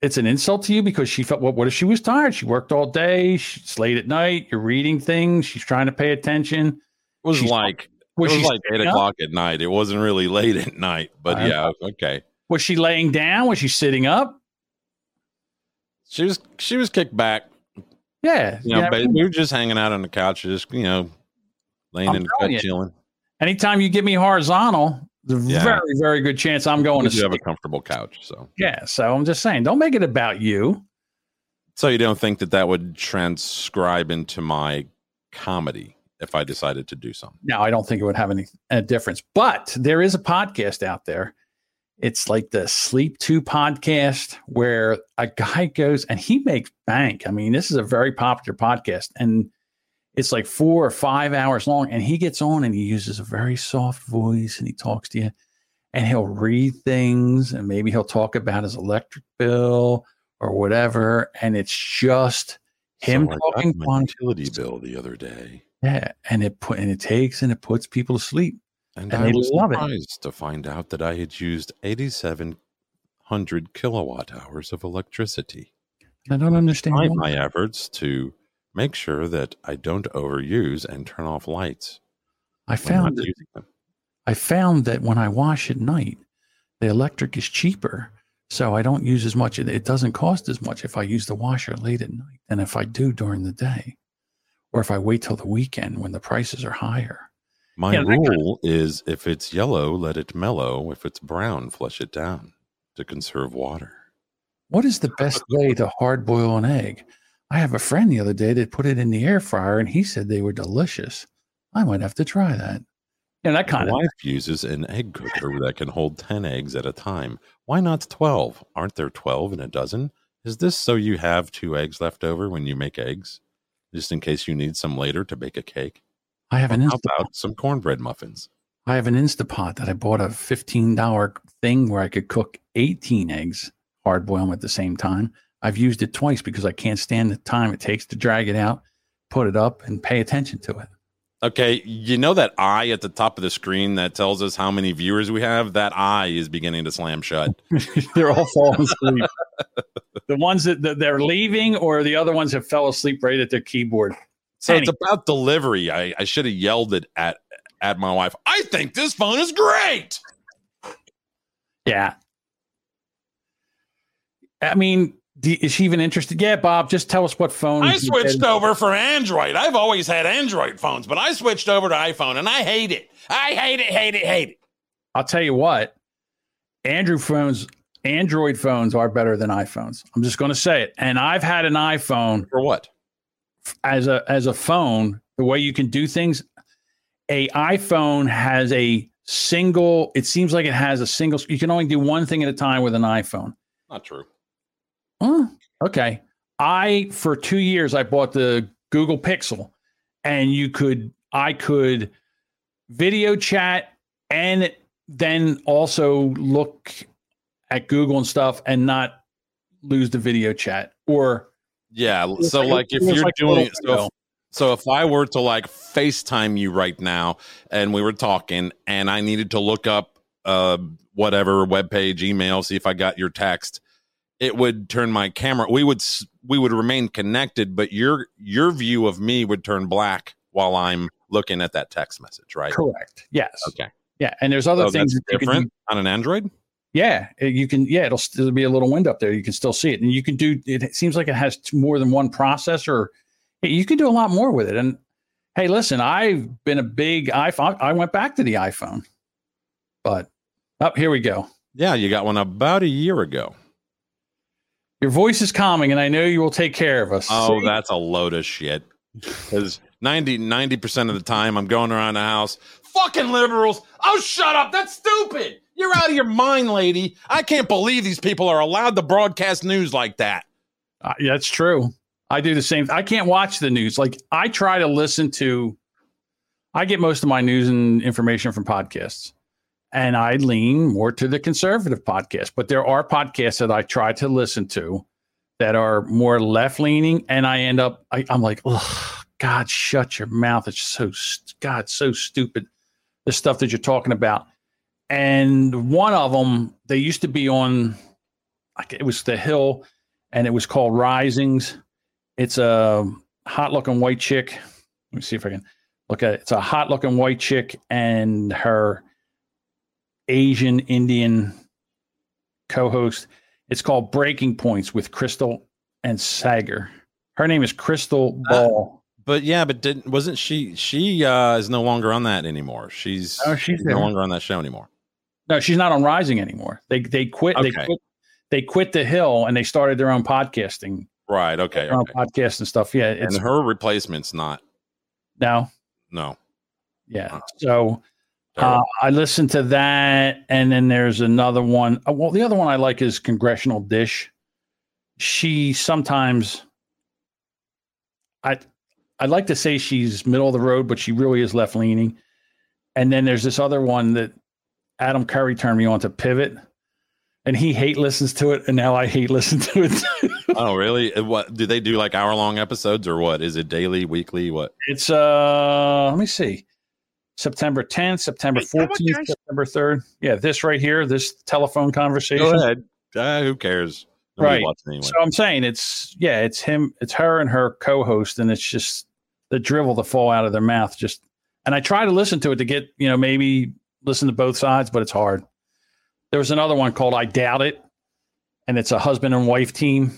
it's an insult to you because she felt, well, what if she was tired? She worked all day. She's late at night. You're reading things. She's trying to pay attention. It was She's- like was it was like eight sitting up? o'clock at night. It wasn't really late at night, but I- yeah, okay. Was she laying down? Was she sitting up? She was she was kicked back, Yeah, You know, yeah. we were just hanging out on the couch, just you know, laying I'm in the bed chilling. Anytime you get me horizontal, there's a Yeah. very, very good chance I'm going to do have a comfortable couch, so Yeah, so I'm just saying, don't make it about you. so you don't think that that would transcribe into my comedy if I decided to do something. No, I don't think it would have any difference. But there is a podcast out there. It's like the Sleep 2 podcast where a guy goes and he makes bank. I mean, this is a very popular podcast and it's like four or five hours long. And he gets on and he uses a very soft voice and he talks to you and he'll read things and maybe he'll talk about his electric bill or whatever. And it's just him So talking my utility bill the other day, Yeah. And it put and it takes and it puts people to sleep. and, And I was love it. surprised to find out that I had used eighty-seven hundred kilowatt hours of electricity. I don't understand. My efforts to make sure that I don't overuse and turn off lights. I found that, using them. I found that when I wash at night, the electric is cheaper, so I don't use as much. It doesn't cost as much if I use the washer late at night than if I do during the day, or if I wait till the weekend when the prices are higher. My Yeah, that kind rule is if it's yellow, let it mellow. If it's brown, flush it down to conserve water. What is the best way to hard boil an egg? I have a friend the other day that put it in the air fryer, and he said they were delicious. I might have to try that. Yeah, that My kind of. wife uses an egg cooker that can hold 10 eggs at a time. Why not 12? Aren't there 12 in a dozen? Is this so you have two eggs left over when you make eggs? Just in case you need some later to bake a cake? I have Or an how Insta- about some cornbread muffins? I have an Instapot that I bought a fifteen dollar thing where I could cook eighteen eggs, hard boil them at the same time. I've used it twice because I can't stand the time it takes to drag it out, put it up, and pay attention to it. Okay, you know that eye at the top of the screen that tells us how many viewers we have? That eye is beginning to slam shut. They're all falling asleep. the ones that that they're leaving, or the other ones have fell asleep right at their keyboard. So it's about delivery. I, I should have yelled it at at my wife. I think this phone is great. Yeah. I mean, do, is she even interested? Yeah, Bob, just tell us what phone. I switched over from Android. I've always had Android phones, but I switched over to iPhone and I hate it. I hate it, hate it, hate it. I'll tell you what, Andrew phones, Android phones are better than iPhones. I'm just going to say it. And I've had an iPhone For what? as a as a phone. The way you can do things, a iPhone has a single. It seems like it has a single. You can only do one thing at a time with an iPhone. Not true. Oh, okay. I for two years I bought the Google Pixel, and you could I could video chat and then also look at Google and stuff and not lose the video chat or Yeah. So like- like if you're like doing little so if, so if I were to like FaceTime you right now and we were talking and I needed to look up uh whatever web page, email, see if I got your text, it would turn my camera. We would we would remain connected, but your your view of me would turn black while I'm looking at that text message, right? correct. Yes. Okay. Yeah, and there's other So things that's that you can do different on an Android. Yeah, uh, you can. Yeah, it'll still be a little window up there. You can still see it, and you can do. It seems like it has more than one processor. You can do a lot more with it. And hey, listen, I've been a big iPhone. I went back to the iPhone, but up here we go. Yeah, you got one about a year ago. Your voice is calming, and I know you will take care of us. Oh, See? that's a load of shit. Because 90 percent of the time I'm going around the house, fucking liberals. Oh, shut up. That's stupid. You're out of your mind, lady. I can't believe these people are allowed to broadcast news like that. Uh, yeah, that's true. I do the same. I can't watch the news. Like I try to listen to. I get most of my news and information from podcasts, and I lean more to the conservative podcast. But there are podcasts that I try to listen to that are more left leaning, and I end up. I, I'm like, God, shut your mouth! It's so God, so stupid. The stuff that you're talking about, and one of them, they used to be on. like, It was the Hill and it was called Risings. It's a hot looking white chick. Let me see if I can look at it. It's a hot looking white chick and her Asian Indian co host. It's called Breaking Points with Krystal and Saagar. Her name is Krystal Ball. But yeah, but didn't wasn't she? She uh, is no longer on that anymore. She's Oh, she's no longer on that show anymore. no, she's not on Rising anymore. They they quit. They quit. They quit the Hill and they started their own podcasting. Right. Okay. Their own okay. podcast and stuff. Yeah, And her replacement's not. no. No. Yeah. So uh, I listened to that, and then there's another one. uh, Well, the other one I like is Congressional Dish. She sometimes, I, I'd like to say she's middle of the road, but she really is left leaning. And then there's this other one that Adam Curry turned me on to Pivot, and he hate listens to it, and now I hate listen to it. oh, really? Uh, What do they do? Like hour long episodes or what? Is it daily, weekly? What? It's uh let me see. September 10th, September 14th, September 3rd. Yeah, this right here, this telephone conversation. Go ahead. Uh, who cares? Nobody Right. anyway. So I'm saying it's yeah, it's him, it's her and her co-host, and it's just the drivel to fall out of their mouth. Just and I try to listen to it to get, you know, maybe listen to both sides, but it's hard. There was another one called I Doubt It, and it's a husband and wife team.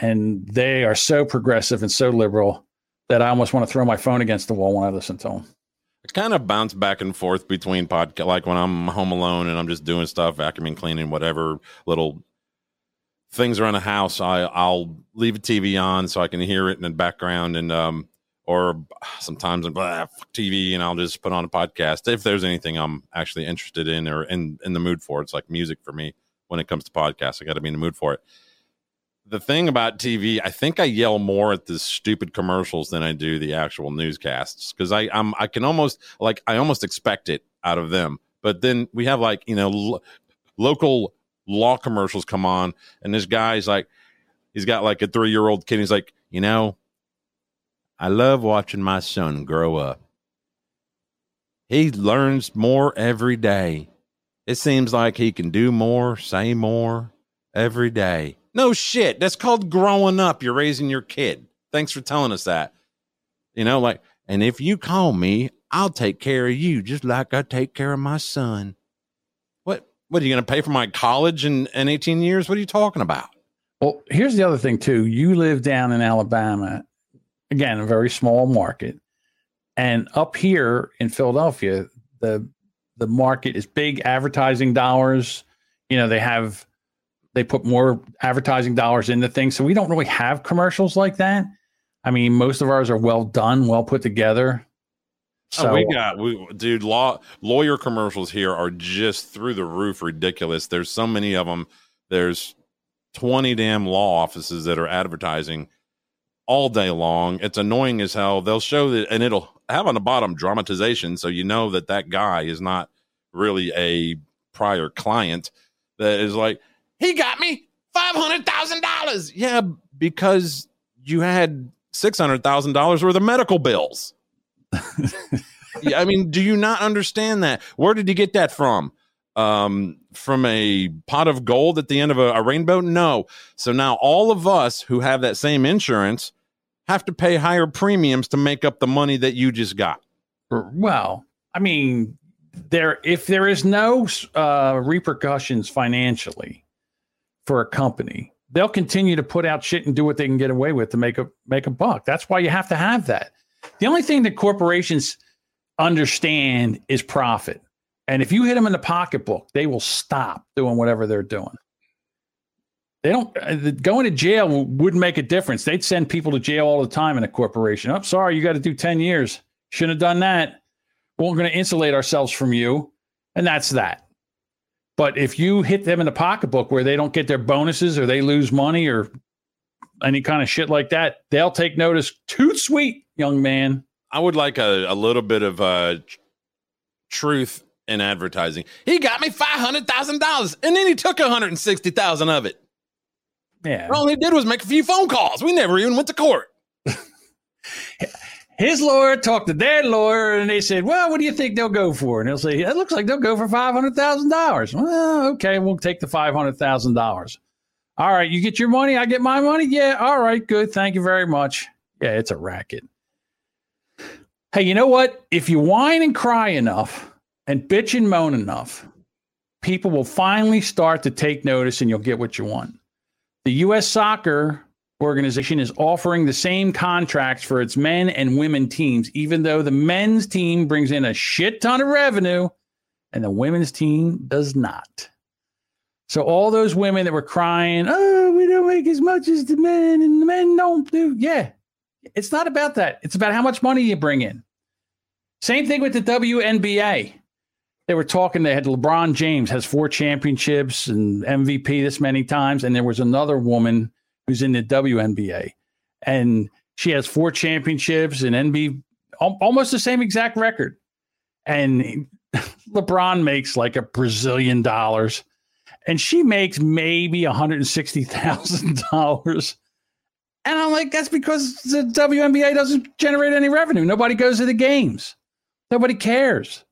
And they are so progressive and so liberal that I almost want to throw my phone against the wall when I listen to them. Kind of bounce back and forth between podcast, like when I'm home alone and I'm just doing stuff, vacuuming, cleaning, whatever little things around the house. I I'll leave a TV on so I can hear it in the background, and um, or sometimes I'm blah, TV, and I'll just put on a podcast if there's anything I'm actually interested in or in in the mood for. It's like music for me when it comes to podcasts. I got to be in the mood for it. The thing about TV, I think I yell more at the stupid commercials than I do the actual newscasts because I I'm I can almost like I almost expect it out of them. But then we have like you know lo- local law commercials come on, and this guy's like he's got like a three year old kid. He's like, you know, I love watching my son grow up. He learns more every day. It seems like he can do more, say more every day. No shit. That's called growing up. You're raising your kid. Thanks for telling us that. You know, like, and if you call me, I'll take care of you just like I take care of my son. What what are you gonna pay for my college in, in 18 years? What are you talking about? Well, here's the other thing too. You live down in Alabama, again, a very small market, and up here in Philadelphia, the the market is big advertising dollars. You know, they have they put more advertising dollars into things, so we don't really have commercials like that. I mean, most of ours are well done, well put together. So oh, we got we dude law lawyer commercials here are just through the roof ridiculous. There's so many of them. There's 20 damn law offices that are advertising all day long. It's annoying as hell. They'll show that and it'll have on the bottom dramatization so you know that that guy is not really a prior client that is like he got me $500,000. Yeah, because you had $600,000 worth of medical bills. I mean, do you not understand that? Where did you get that from? Um, from a pot of gold at the end of a, a rainbow? No. So now all of us who have that same insurance have to pay higher premiums to make up the money that you just got. Well, I mean, there if there is no uh, repercussions financially for a company, they'll continue to put out shit and do what they can get away with to make a make a buck. That's why you have to have that. The only thing that corporations understand is profit. And if you hit them in the pocketbook, they will stop doing whatever they're doing. They don't uh, going to jail wouldn't make a difference. They'd send people to jail all the time in a corporation. Oh, sorry, you got to do 10 years. Shouldn't have done that. We're going to insulate ourselves from you. And that's that. But if you hit them in the pocketbook where they don't get their bonuses or they lose money or any kind of shit like that, they'll take notice. Too sweet, young man. I would like a, a little bit of uh, truth in advertising. He got me five hundred thousand dollars, and then he took one hundred and sixty thousand of it. Yeah. All he did was make a few phone calls. We never even went to court. His lawyer talked to their lawyer and they said, Well, what do you think they'll go for? And he'll say, It looks like they'll go for $500,000. Well, okay, we'll take the $500,000. All right, you get your money, I get my money. Yeah, all right, good. Thank you very much. Yeah, it's a racket. Hey, you know what? If you whine and cry enough and bitch and moan enough, people will finally start to take notice and you'll get what you want. The U.S. soccer organization is offering the same contracts for its men and women teams, even though the men's team brings in a shit ton of revenue and the women's team does not. So all those women that were crying, "Oh, we don't make as much as the men, and the men don't do," yeah, it's not about that. It's about how much money you bring in. Same thing with the WNBA. They were talking. They had LeBron James has four championships and MVP this many times, and there was another woman who's in the WNBA, and she has four championships and NB almost the same exact record. And LeBron makes like a Brazilian dollars, and she makes maybe one hundred and sixty thousand dollars. And I'm like, that's because the WNBA doesn't generate any revenue. Nobody goes to the games. Nobody cares.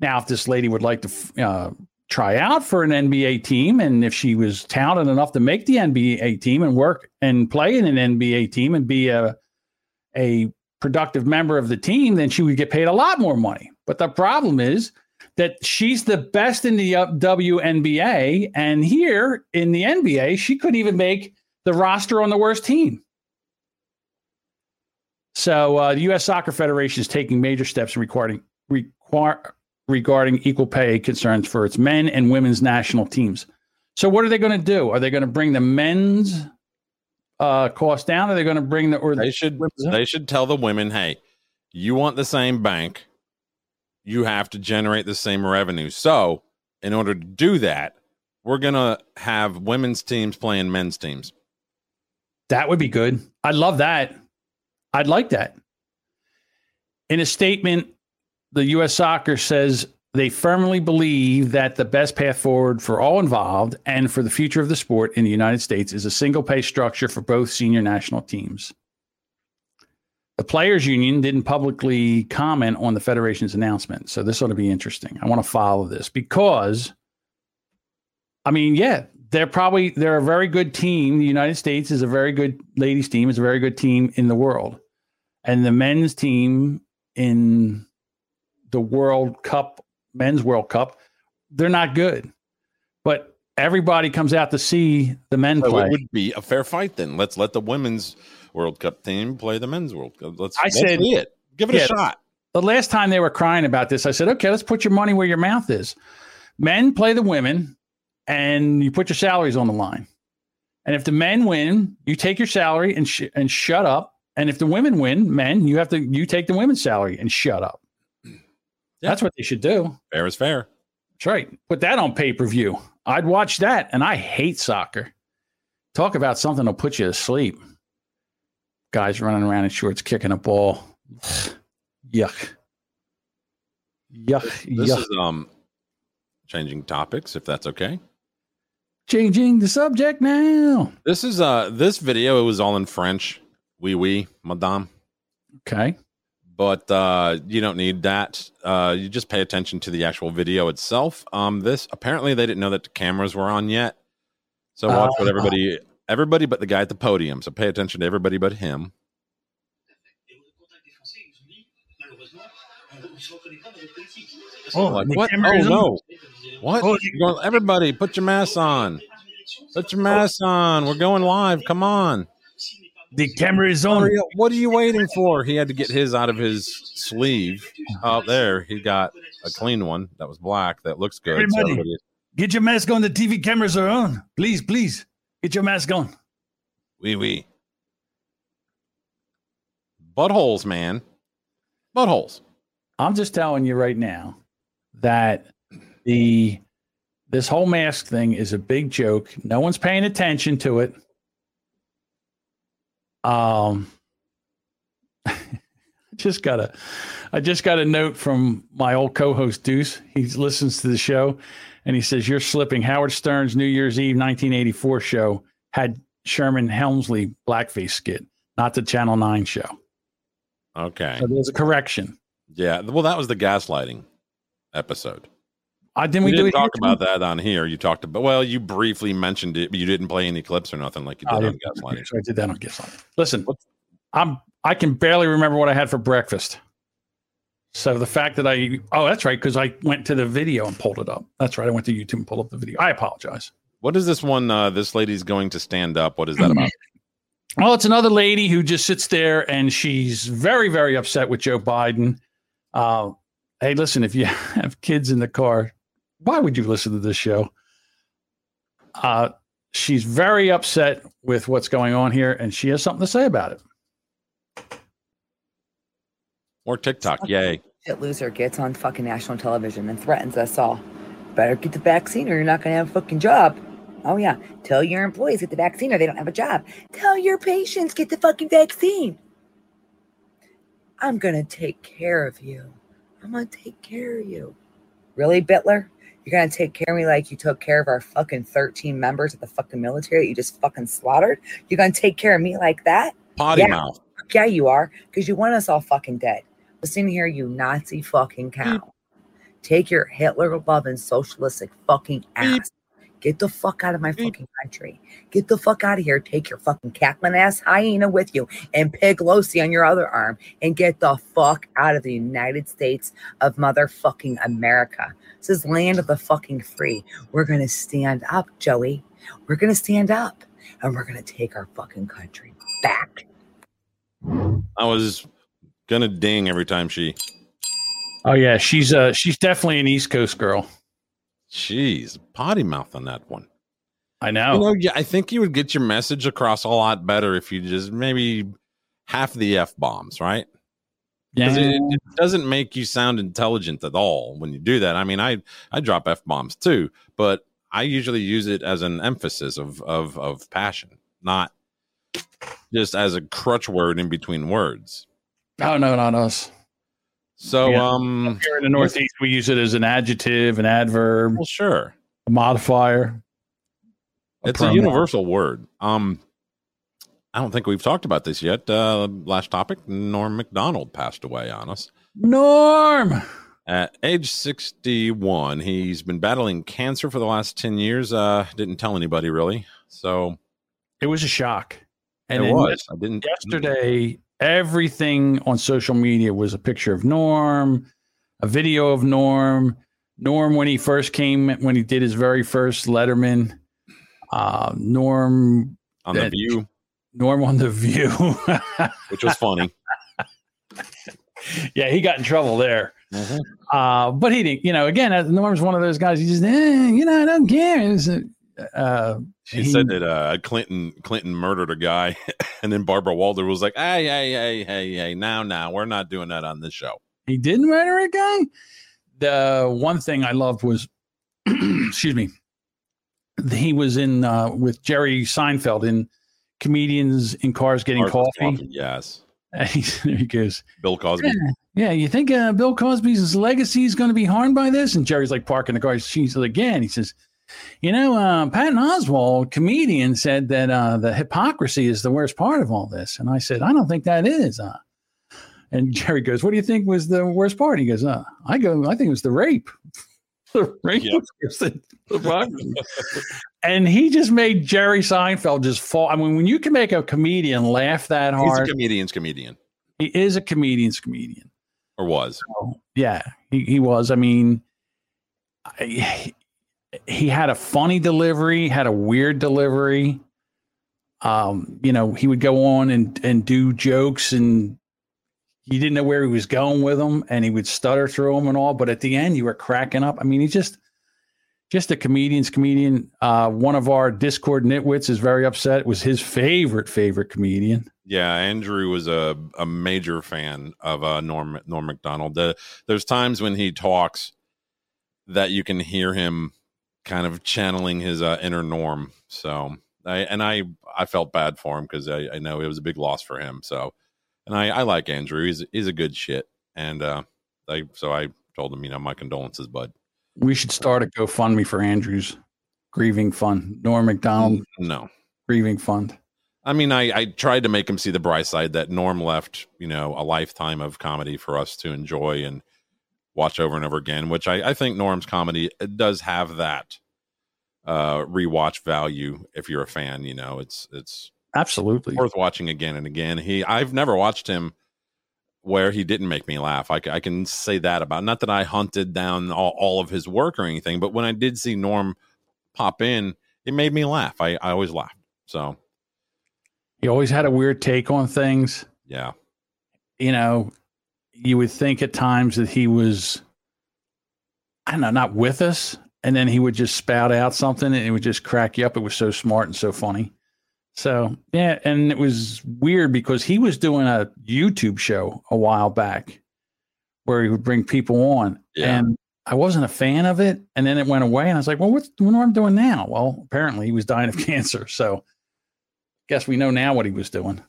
Now, if this lady would like to uh, try out for an NBA team, and if she was talented enough to make the NBA team and work and play in an NBA team and be a a productive member of the team, then she would get paid a lot more money. But the problem is that she's the best in the WNBA, and here in the NBA, she couldn't even make the roster on the worst team. So uh, the U.S. Soccer Federation is taking major steps regarding require, regarding equal pay concerns for its men and women's national teams. So what are they going to do? Are they going to bring the men's uh, cost down? Are they going to bring the or they should they should tell the women, hey, you want the same bank, you have to generate the same revenue. So in order to do that, we're going to have women's teams playing men's teams. That would be good. I'd love that. I'd like that. In a statement, the U.S. Soccer says they firmly believe that the best path forward for all involved and for the future of the sport in the United States is a single pay structure for both senior national teams. The Players Union didn't publicly comment on the Federation's announcement. So this ought to be interesting. I want to follow this because, I mean, yeah, they're probably they're a very good team. The United States is a very good ladies team. Is a very good team in the world, and the men's team in the World Cup, men's World Cup, they're not good. But everybody comes out to see the men so play. It would be a fair fight then. Let's let the women's World Cup team play the men's World Cup. Let's, I let's said see it. Give it yeah, a shot. The last time they were crying about this, I said, okay, let's put your money where your mouth is. Men play the women, and you put your salaries on the line. And if the men win, you take your salary and sh- and shut up. And if the women win, men, you have to you take the women's salary and shut up. That's what they should do. Fair is fair. That's right. Put that on pay per view. I'd watch that. And I hate soccer. Talk about something that'll put you to sleep. Guys running around in shorts kicking a ball. Yuck. Yuck. This yuck. is um changing topics, if that's okay. Changing the subject now. This is uh this video. It was all in French. Oui, oui, madame. Okay. But uh, you don't need that. Uh, you just pay attention to the actual video itself. Um, this apparently they didn't know that the cameras were on yet. So watch what Uh. everybody, everybody but the guy at the podium. So pay attention to everybody but him. Oh, like what? Oh no! What? Oh, going- everybody, put your masks on. Put your masks on. We're going live. Come on. The camera is on. are, what are you waiting for? He had to get his out of his sleeve. Up there, he got a clean one that was black. That looks good. So Everybody. everybody- Get your mask on. The TV cameras are on. Please, please. Get your mask on. Wee wee. Buttholes, man. Buttholes. I'm just telling you right now that the this whole mask thing is a big joke. No one's paying attention to it. Um just got a I just got a note from my old co-host Deuce. He listens to the show and he says you're slipping. Howard Stern's New Year's Eve 1984 show had Sherman Hemsley blackface skit, not the Channel 9 show. Okay. So there's a correction. Yeah. Well, that was the gaslighting episode. I didn't we we didn't it talk about that on here. You talked about well, you briefly mentioned it, but you didn't play any clips or nothing like you did on gaslighting. I did that on Gaslighting. Listen, I'm I can barely remember what I had for breakfast. So the fact that I oh that's right because I went to the video and pulled it up. That's right. I went to YouTube and pulled up the video. I apologize. What is this one? Uh, this lady's going to stand up. What is that about? Well, it's another lady who just sits there and she's very, very upset with Joe Biden. Uh, hey, listen, if you have kids in the car, why would you listen to this show? Uh, she's very upset with what's going on here, and she has something to say about it. More TikTok. Yay. shit loser gets on fucking national television and threatens us all. Better get the vaccine or you're not going to have a fucking job. Oh, yeah. Tell your employees get the vaccine or they don't have a job. Tell your patients get the fucking vaccine. I'm going to take care of you. I'm going to take care of you. Really, Bitler? You're going to take care of me like you took care of our fucking 13 members of the fucking military that you just fucking slaughtered? You're going to take care of me like that? Potty yeah. mouth. Yeah, you are, because you want us all fucking dead. Listen here, you Nazi fucking cow. Mm. Take your Hitler loving socialistic fucking mm. ass. Get the fuck out of my mm. fucking country. Get the fuck out of here. Take your fucking cackling ass hyena with you and pig Losi on your other arm and get the fuck out of the United States of motherfucking America. This is land of the fucking free. We're gonna stand up, Joey. We're gonna stand up and we're gonna take our fucking country back. I was gonna ding every time she. Oh yeah, she's uh she's definitely an East Coast girl. Jeez, potty mouth on that one. I know. You know, yeah, I think you would get your message across a lot better if you just maybe half the f bombs, right? 'Cause Yeah. it, it doesn't make you sound intelligent at all when you do that. I mean, I I drop f bombs too, but I usually use it as an emphasis of of of passion, not just as a crutch word in between words. Oh no, not us. So, Yeah. um, Here in the Northeast, we use it as an adjective, an adverb, well, sure, a modifier. it's a universal word. Um, I don't think we've talked about this yet. Uh, last topic: Norm Macdonald passed away on us. Norm. At age 61, he's been battling cancer for the last 10 years. Uh, didn't tell anybody really. So It was a shock. And it was. I didn't. yesterday everything on social media was a picture of norm a video of norm norm when he first came when he did his very first letterman uh norm on the view, norm on the view which was funny. yeah he got in trouble there Mhm. uh but he didn't you know again uh, norm's one of those guys he just eh, you know i don't care It's, uh He, said that uh, Clinton Clinton murdered a guy, and then Barbara Walters was like, "Hey, hey, hey, hey, hey! Now, now, we're not doing that on this show." He didn't murder a guy. The one thing I loved was, excuse me, he was in uh, with Jerry Seinfeld in comedians in cars getting Cars coffee. with Yes, And there he goes. Bill Cosby. Yeah, yeah, you think uh, Bill Cosby's legacy is going to be harmed by this? And Jerry's like parking the car. She's again. He says, "You know, uh, Patton Oswalt, comedian, said that uh, the hypocrisy is the worst part of all this." And I said, "I don't think that is." Uh, and Jerry goes, "What do you think was the worst part?" He goes, uh, "I go, I think it was the rape." the rape Yeah. was the hypocrisy. And he just made Jerry Seinfeld just fall. I mean, when you can make a comedian laugh that He's a hard, comedian's comedian, he is a comedian's comedian. or was. Yeah, he, he was. I mean, I, he had a funny delivery, had a weird delivery. Um, you know, he would go on and and do jokes, and you didn't know where he was going with them, and he would stutter through them and all. But at the end, you were cracking up. I mean, he just just a comedian's comedian. Uh, one of our Discord nitwits is very upset. It was his favorite favorite comedian. Yeah, Andrew was a, a major fan of uh, Norm Norm Macdonald. The, there's times when he talks that you can hear him kind of channeling his uh, inner Norm. So I and I I felt bad for him because I, I know it was a big loss for him. So and I, I like Andrew. He's he's a good shit. And uh, I so I told him you know my condolences, bud. We should start a GoFundMe for Andrew's grieving fund. Norm Macdonald No. grieving fund. I mean, I, I tried to make him see the bright side that Norm left, you know, a lifetime of comedy for us to enjoy and watch over and over again, which I, I think Norm's comedy it does have that uh rewatch value if you're a fan, you know, it's it's Absolutely. worth watching again and again. He I've never watched him where he didn't make me laugh. I, I can say that about not that I hunted down all, all of his work or anything, but when I did see Norm pop in, it made me laugh. I, I always laughed. So He always had a weird take on things. yeah, You know, you would think at times that he was, I don't know, not with us. And then he would just spout out something and it would just crack you up. It was so smart and so funny. So, yeah. And it was weird because he was doing a YouTube show a while back where he would bring people on. Yeah. And I wasn't a fan of it. And then it went away. And I was like, well, what's what am I doing now? Well, apparently he was dying of cancer. So, guess we know now what he was doing.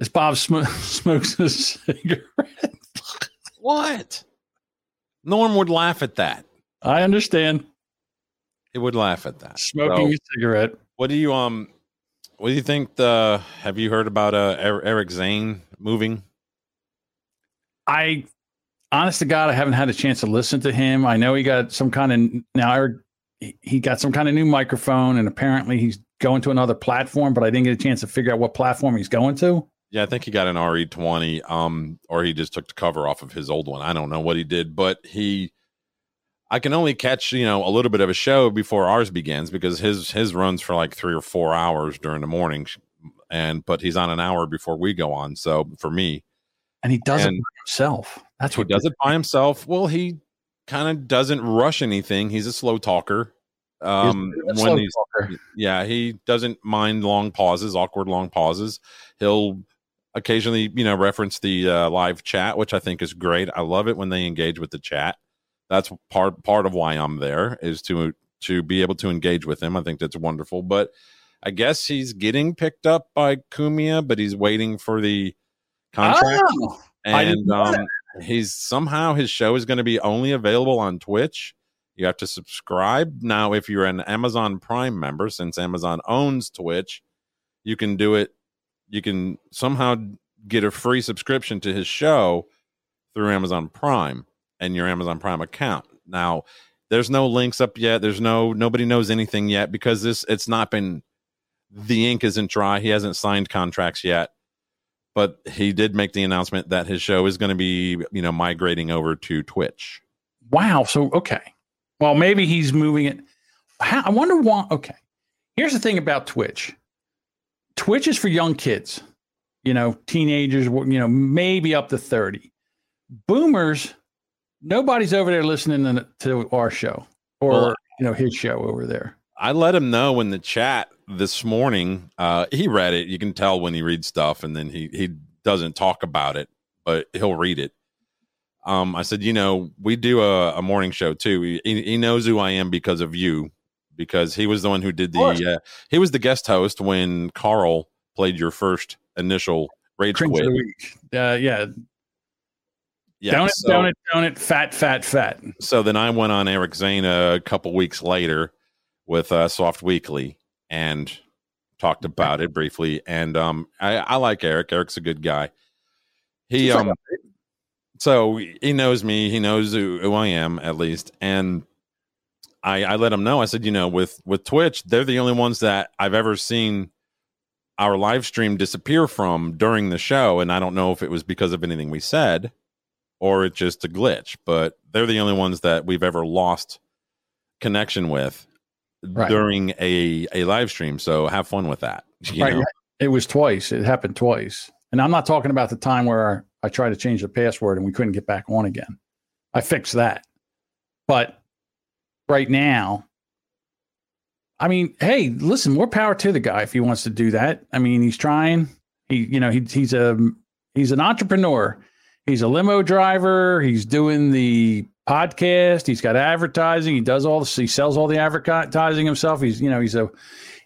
As Bob sm- smokes a cigarette. what? Norm would laugh at that. I understand. He would laugh at that. Smoking So, a cigarette. what do you um? What do you think? The have you heard about uh Er- Eric Zane moving? I, honest to God, I haven't had a chance to listen to him. I know he got some kind of now. He got some kind of new microphone, and apparently he's going to another platform. But I didn't get a chance to figure out what platform he's going to. Yeah, I think he got an RE twenty, um, or he just took the cover off of his old one. I don't know what he did, but he, I can only catch you know a little bit of a show before ours begins because his his runs for like three or four hours during the morning, and but he's on an hour before we go on. So for me, And he does it by himself. That's he what does it by himself. Well, he kind of doesn't rush anything. He's a slow talker. Um, a slow he's talker. yeah, he doesn't mind long pauses, awkward long pauses. He'll occasionally, you know, reference the uh, live chat, which I think is great. I love it when they engage with the chat. That's part part of why I'm there is to to be able to engage with him. I think that's wonderful. But I guess he's getting picked up by Cumia, but he's waiting for the contract. Oh, and um, he's somehow his show is going to be only available on Twitch. You have to subscribe now. If you're an Amazon Prime member, since Amazon owns Twitch, you can do it. You can somehow get a free subscription to his show through Amazon Prime and your Amazon Prime account. Now, there's no links up yet. There's no nobody knows anything yet because this it's not been the ink isn't dry. He hasn't signed contracts yet but he did make the announcement that his show is going to be you know migrating over to twitch Wow. So okay. Well, maybe he's moving it. How, I wonder why. Okay. Here's the thing about Twitch. Twitch is for young kids. You know, teenagers. You know, maybe up to thirty. Boomers. Nobody's over there listening to, our show or Well, you know his show over there. i let him know in the chat this morning uh he read it you can tell when he reads stuff and then he he doesn't talk about it but he'll read it um i said you know we do a, a morning show too he, he knows who i am because of you because he was the one who did the uh, he was the guest host when carl played your first initial rage Cringe of quit the week. Uh, yeah. Yeah Don't it, so- don't it, don't it, fat, fat, fat. so then I went on Eric Zane a couple weeks later with uh, Soft Weekly and talked about it briefly. And um, I, I like Eric. Eric's a good guy. He He's like um, so he knows me. He knows who, who I am at least, and I I let him know. I said, you know, with with Twitch, they're the only ones that I've ever seen our live stream disappear from during the show, and I don't know if it was because of anything we said or it's just a glitch. But they're the only ones that we've ever lost connection with Right. during a a live stream. So have fun with that. You right. know? It was twice. It happened twice. And I'm not talking about the time where I tried to change the password and we couldn't get back on again. I fixed that. But right now, I mean, hey, listen, more power to the guy if he wants to do that. I mean, he's trying. He, you know, he, he's a he's an entrepreneur. He's a limo driver. He's doing the podcast. He's got advertising. He does all this. He sells all the advertising himself. He's, you know, he's a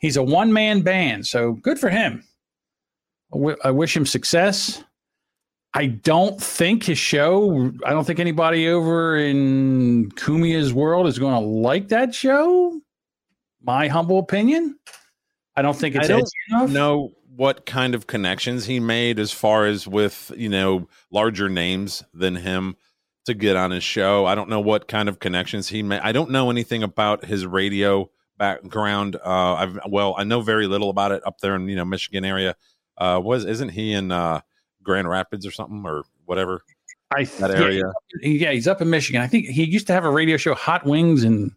he's a one man band. So good for him. I wish him success. I don't think his show. I don't think anybody over in Cumia's world is going to like that show. My humble opinion. I don't think it's I don't edgy enough. know what kind of connections he made as far as with you know larger names than him to get on his show. I don't know what kind of connections he made. I don't know anything about his radio background. Uh, I've well, I know very little about it up there in you know Michigan area. Uh, was isn't he in uh, Grand Rapids or something or whatever I that area? he- yeah, he's up in Michigan. I think he used to have a radio show, Hot Wings and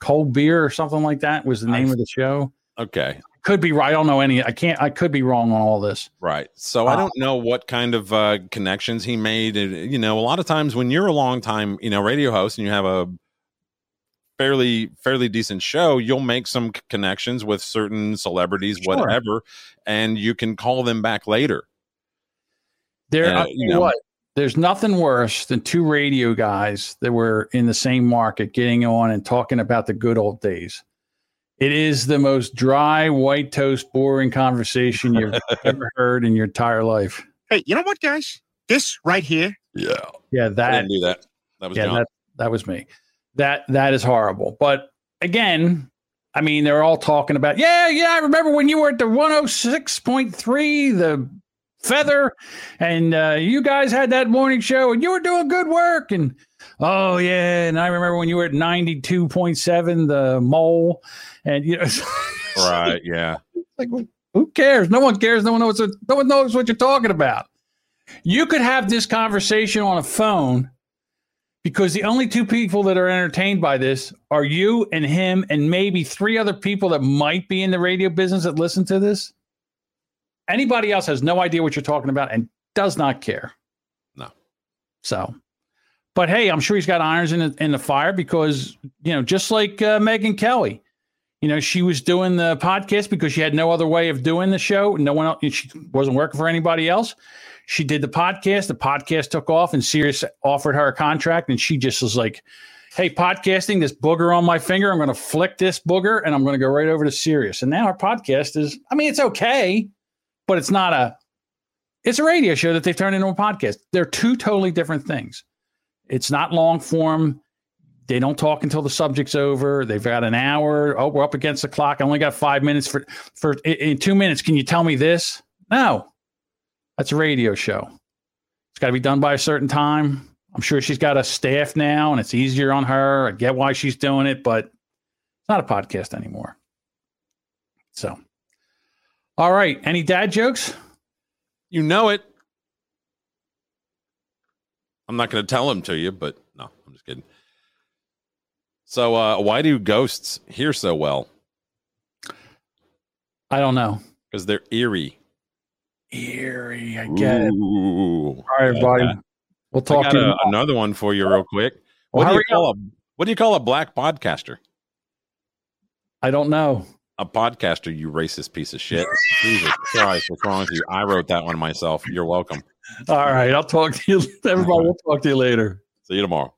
cold beer or something like that was the name of the show. Okay. Could be right. I don't know any. I can't. I could be wrong on all this. Right. So I don't know what kind of uh, connections he made. You know, a lot of times when you're a long time, you know, radio host and you have a fairly fairly decent show, you'll make some connections with certain celebrities, Sure. whatever, and you can call them back later. There, Uh, I'll you tell you know. what, there's nothing worse than two radio guys that were in the same market getting on and talking about the good old days. It is the most dry, white toast, boring conversation you've ever heard in your entire life. Hey, you know what, guys? This right here. Yeah. Yeah, I that didn't do that. That was yeah, John. that that was me. That that is horrible. But again, I mean, they're all talking about, yeah, yeah. I remember when you were at the 106.3, the feather, and uh, you guys had that morning show and you were doing good work. And oh yeah, and I remember when you were at 92.7, the mole, and you know, right. Yeah. like who cares? No one cares. No one knows. What, no one knows what you're talking about. You could have this conversation on a phone because the only two people that are entertained by this are you and him, and maybe three other people that might be in the radio business that listen to this. Anybody else has no idea what you're talking about and does not care. No. So, but hey, I'm sure he's got irons in the, in the fire because you know, just like uh, Megyn Kelly, you know, she was doing the podcast because she had no other way of doing the show. No one else, she wasn't working for anybody else. She did the podcast. The podcast took off, and Sirius offered her a contract, and she just was like, "Hey, podcasting, this booger on my finger. I'm going to flick this booger, and I'm going to go right over to Sirius." And now our podcast is. I mean, it's okay, but it's not a. It's a radio show that they've turned into a podcast. They're two totally different things. It's not long form. They don't talk until the subject's over. They've got an hour. Oh, we're up against the clock. I only got five minutes for for in- two minutes. Can you tell me this? No, that's a radio show. It's got to be done by a certain time. I'm sure she's got a staff now, and it's easier on her. I get why she's doing it, but it's not a podcast anymore. So, all right. Any dad jokes? You know it. I'm not going to tell him to you, but no, I'm just kidding. So, uh, why do ghosts hear so well? I don't know. Because they're eerie. Eerie. I get it. Ooh. All right. Yeah. We'll I talk got to you. a- another one for you, real quick. Well, What do you call a What do you call a black podcaster? I don't know. A podcaster, you racist piece of shit. Jesus Christ, what's wrong with you? I wrote that one myself. You're welcome. All right. I'll talk to you. Everybody, we'll talk to you later. See you tomorrow.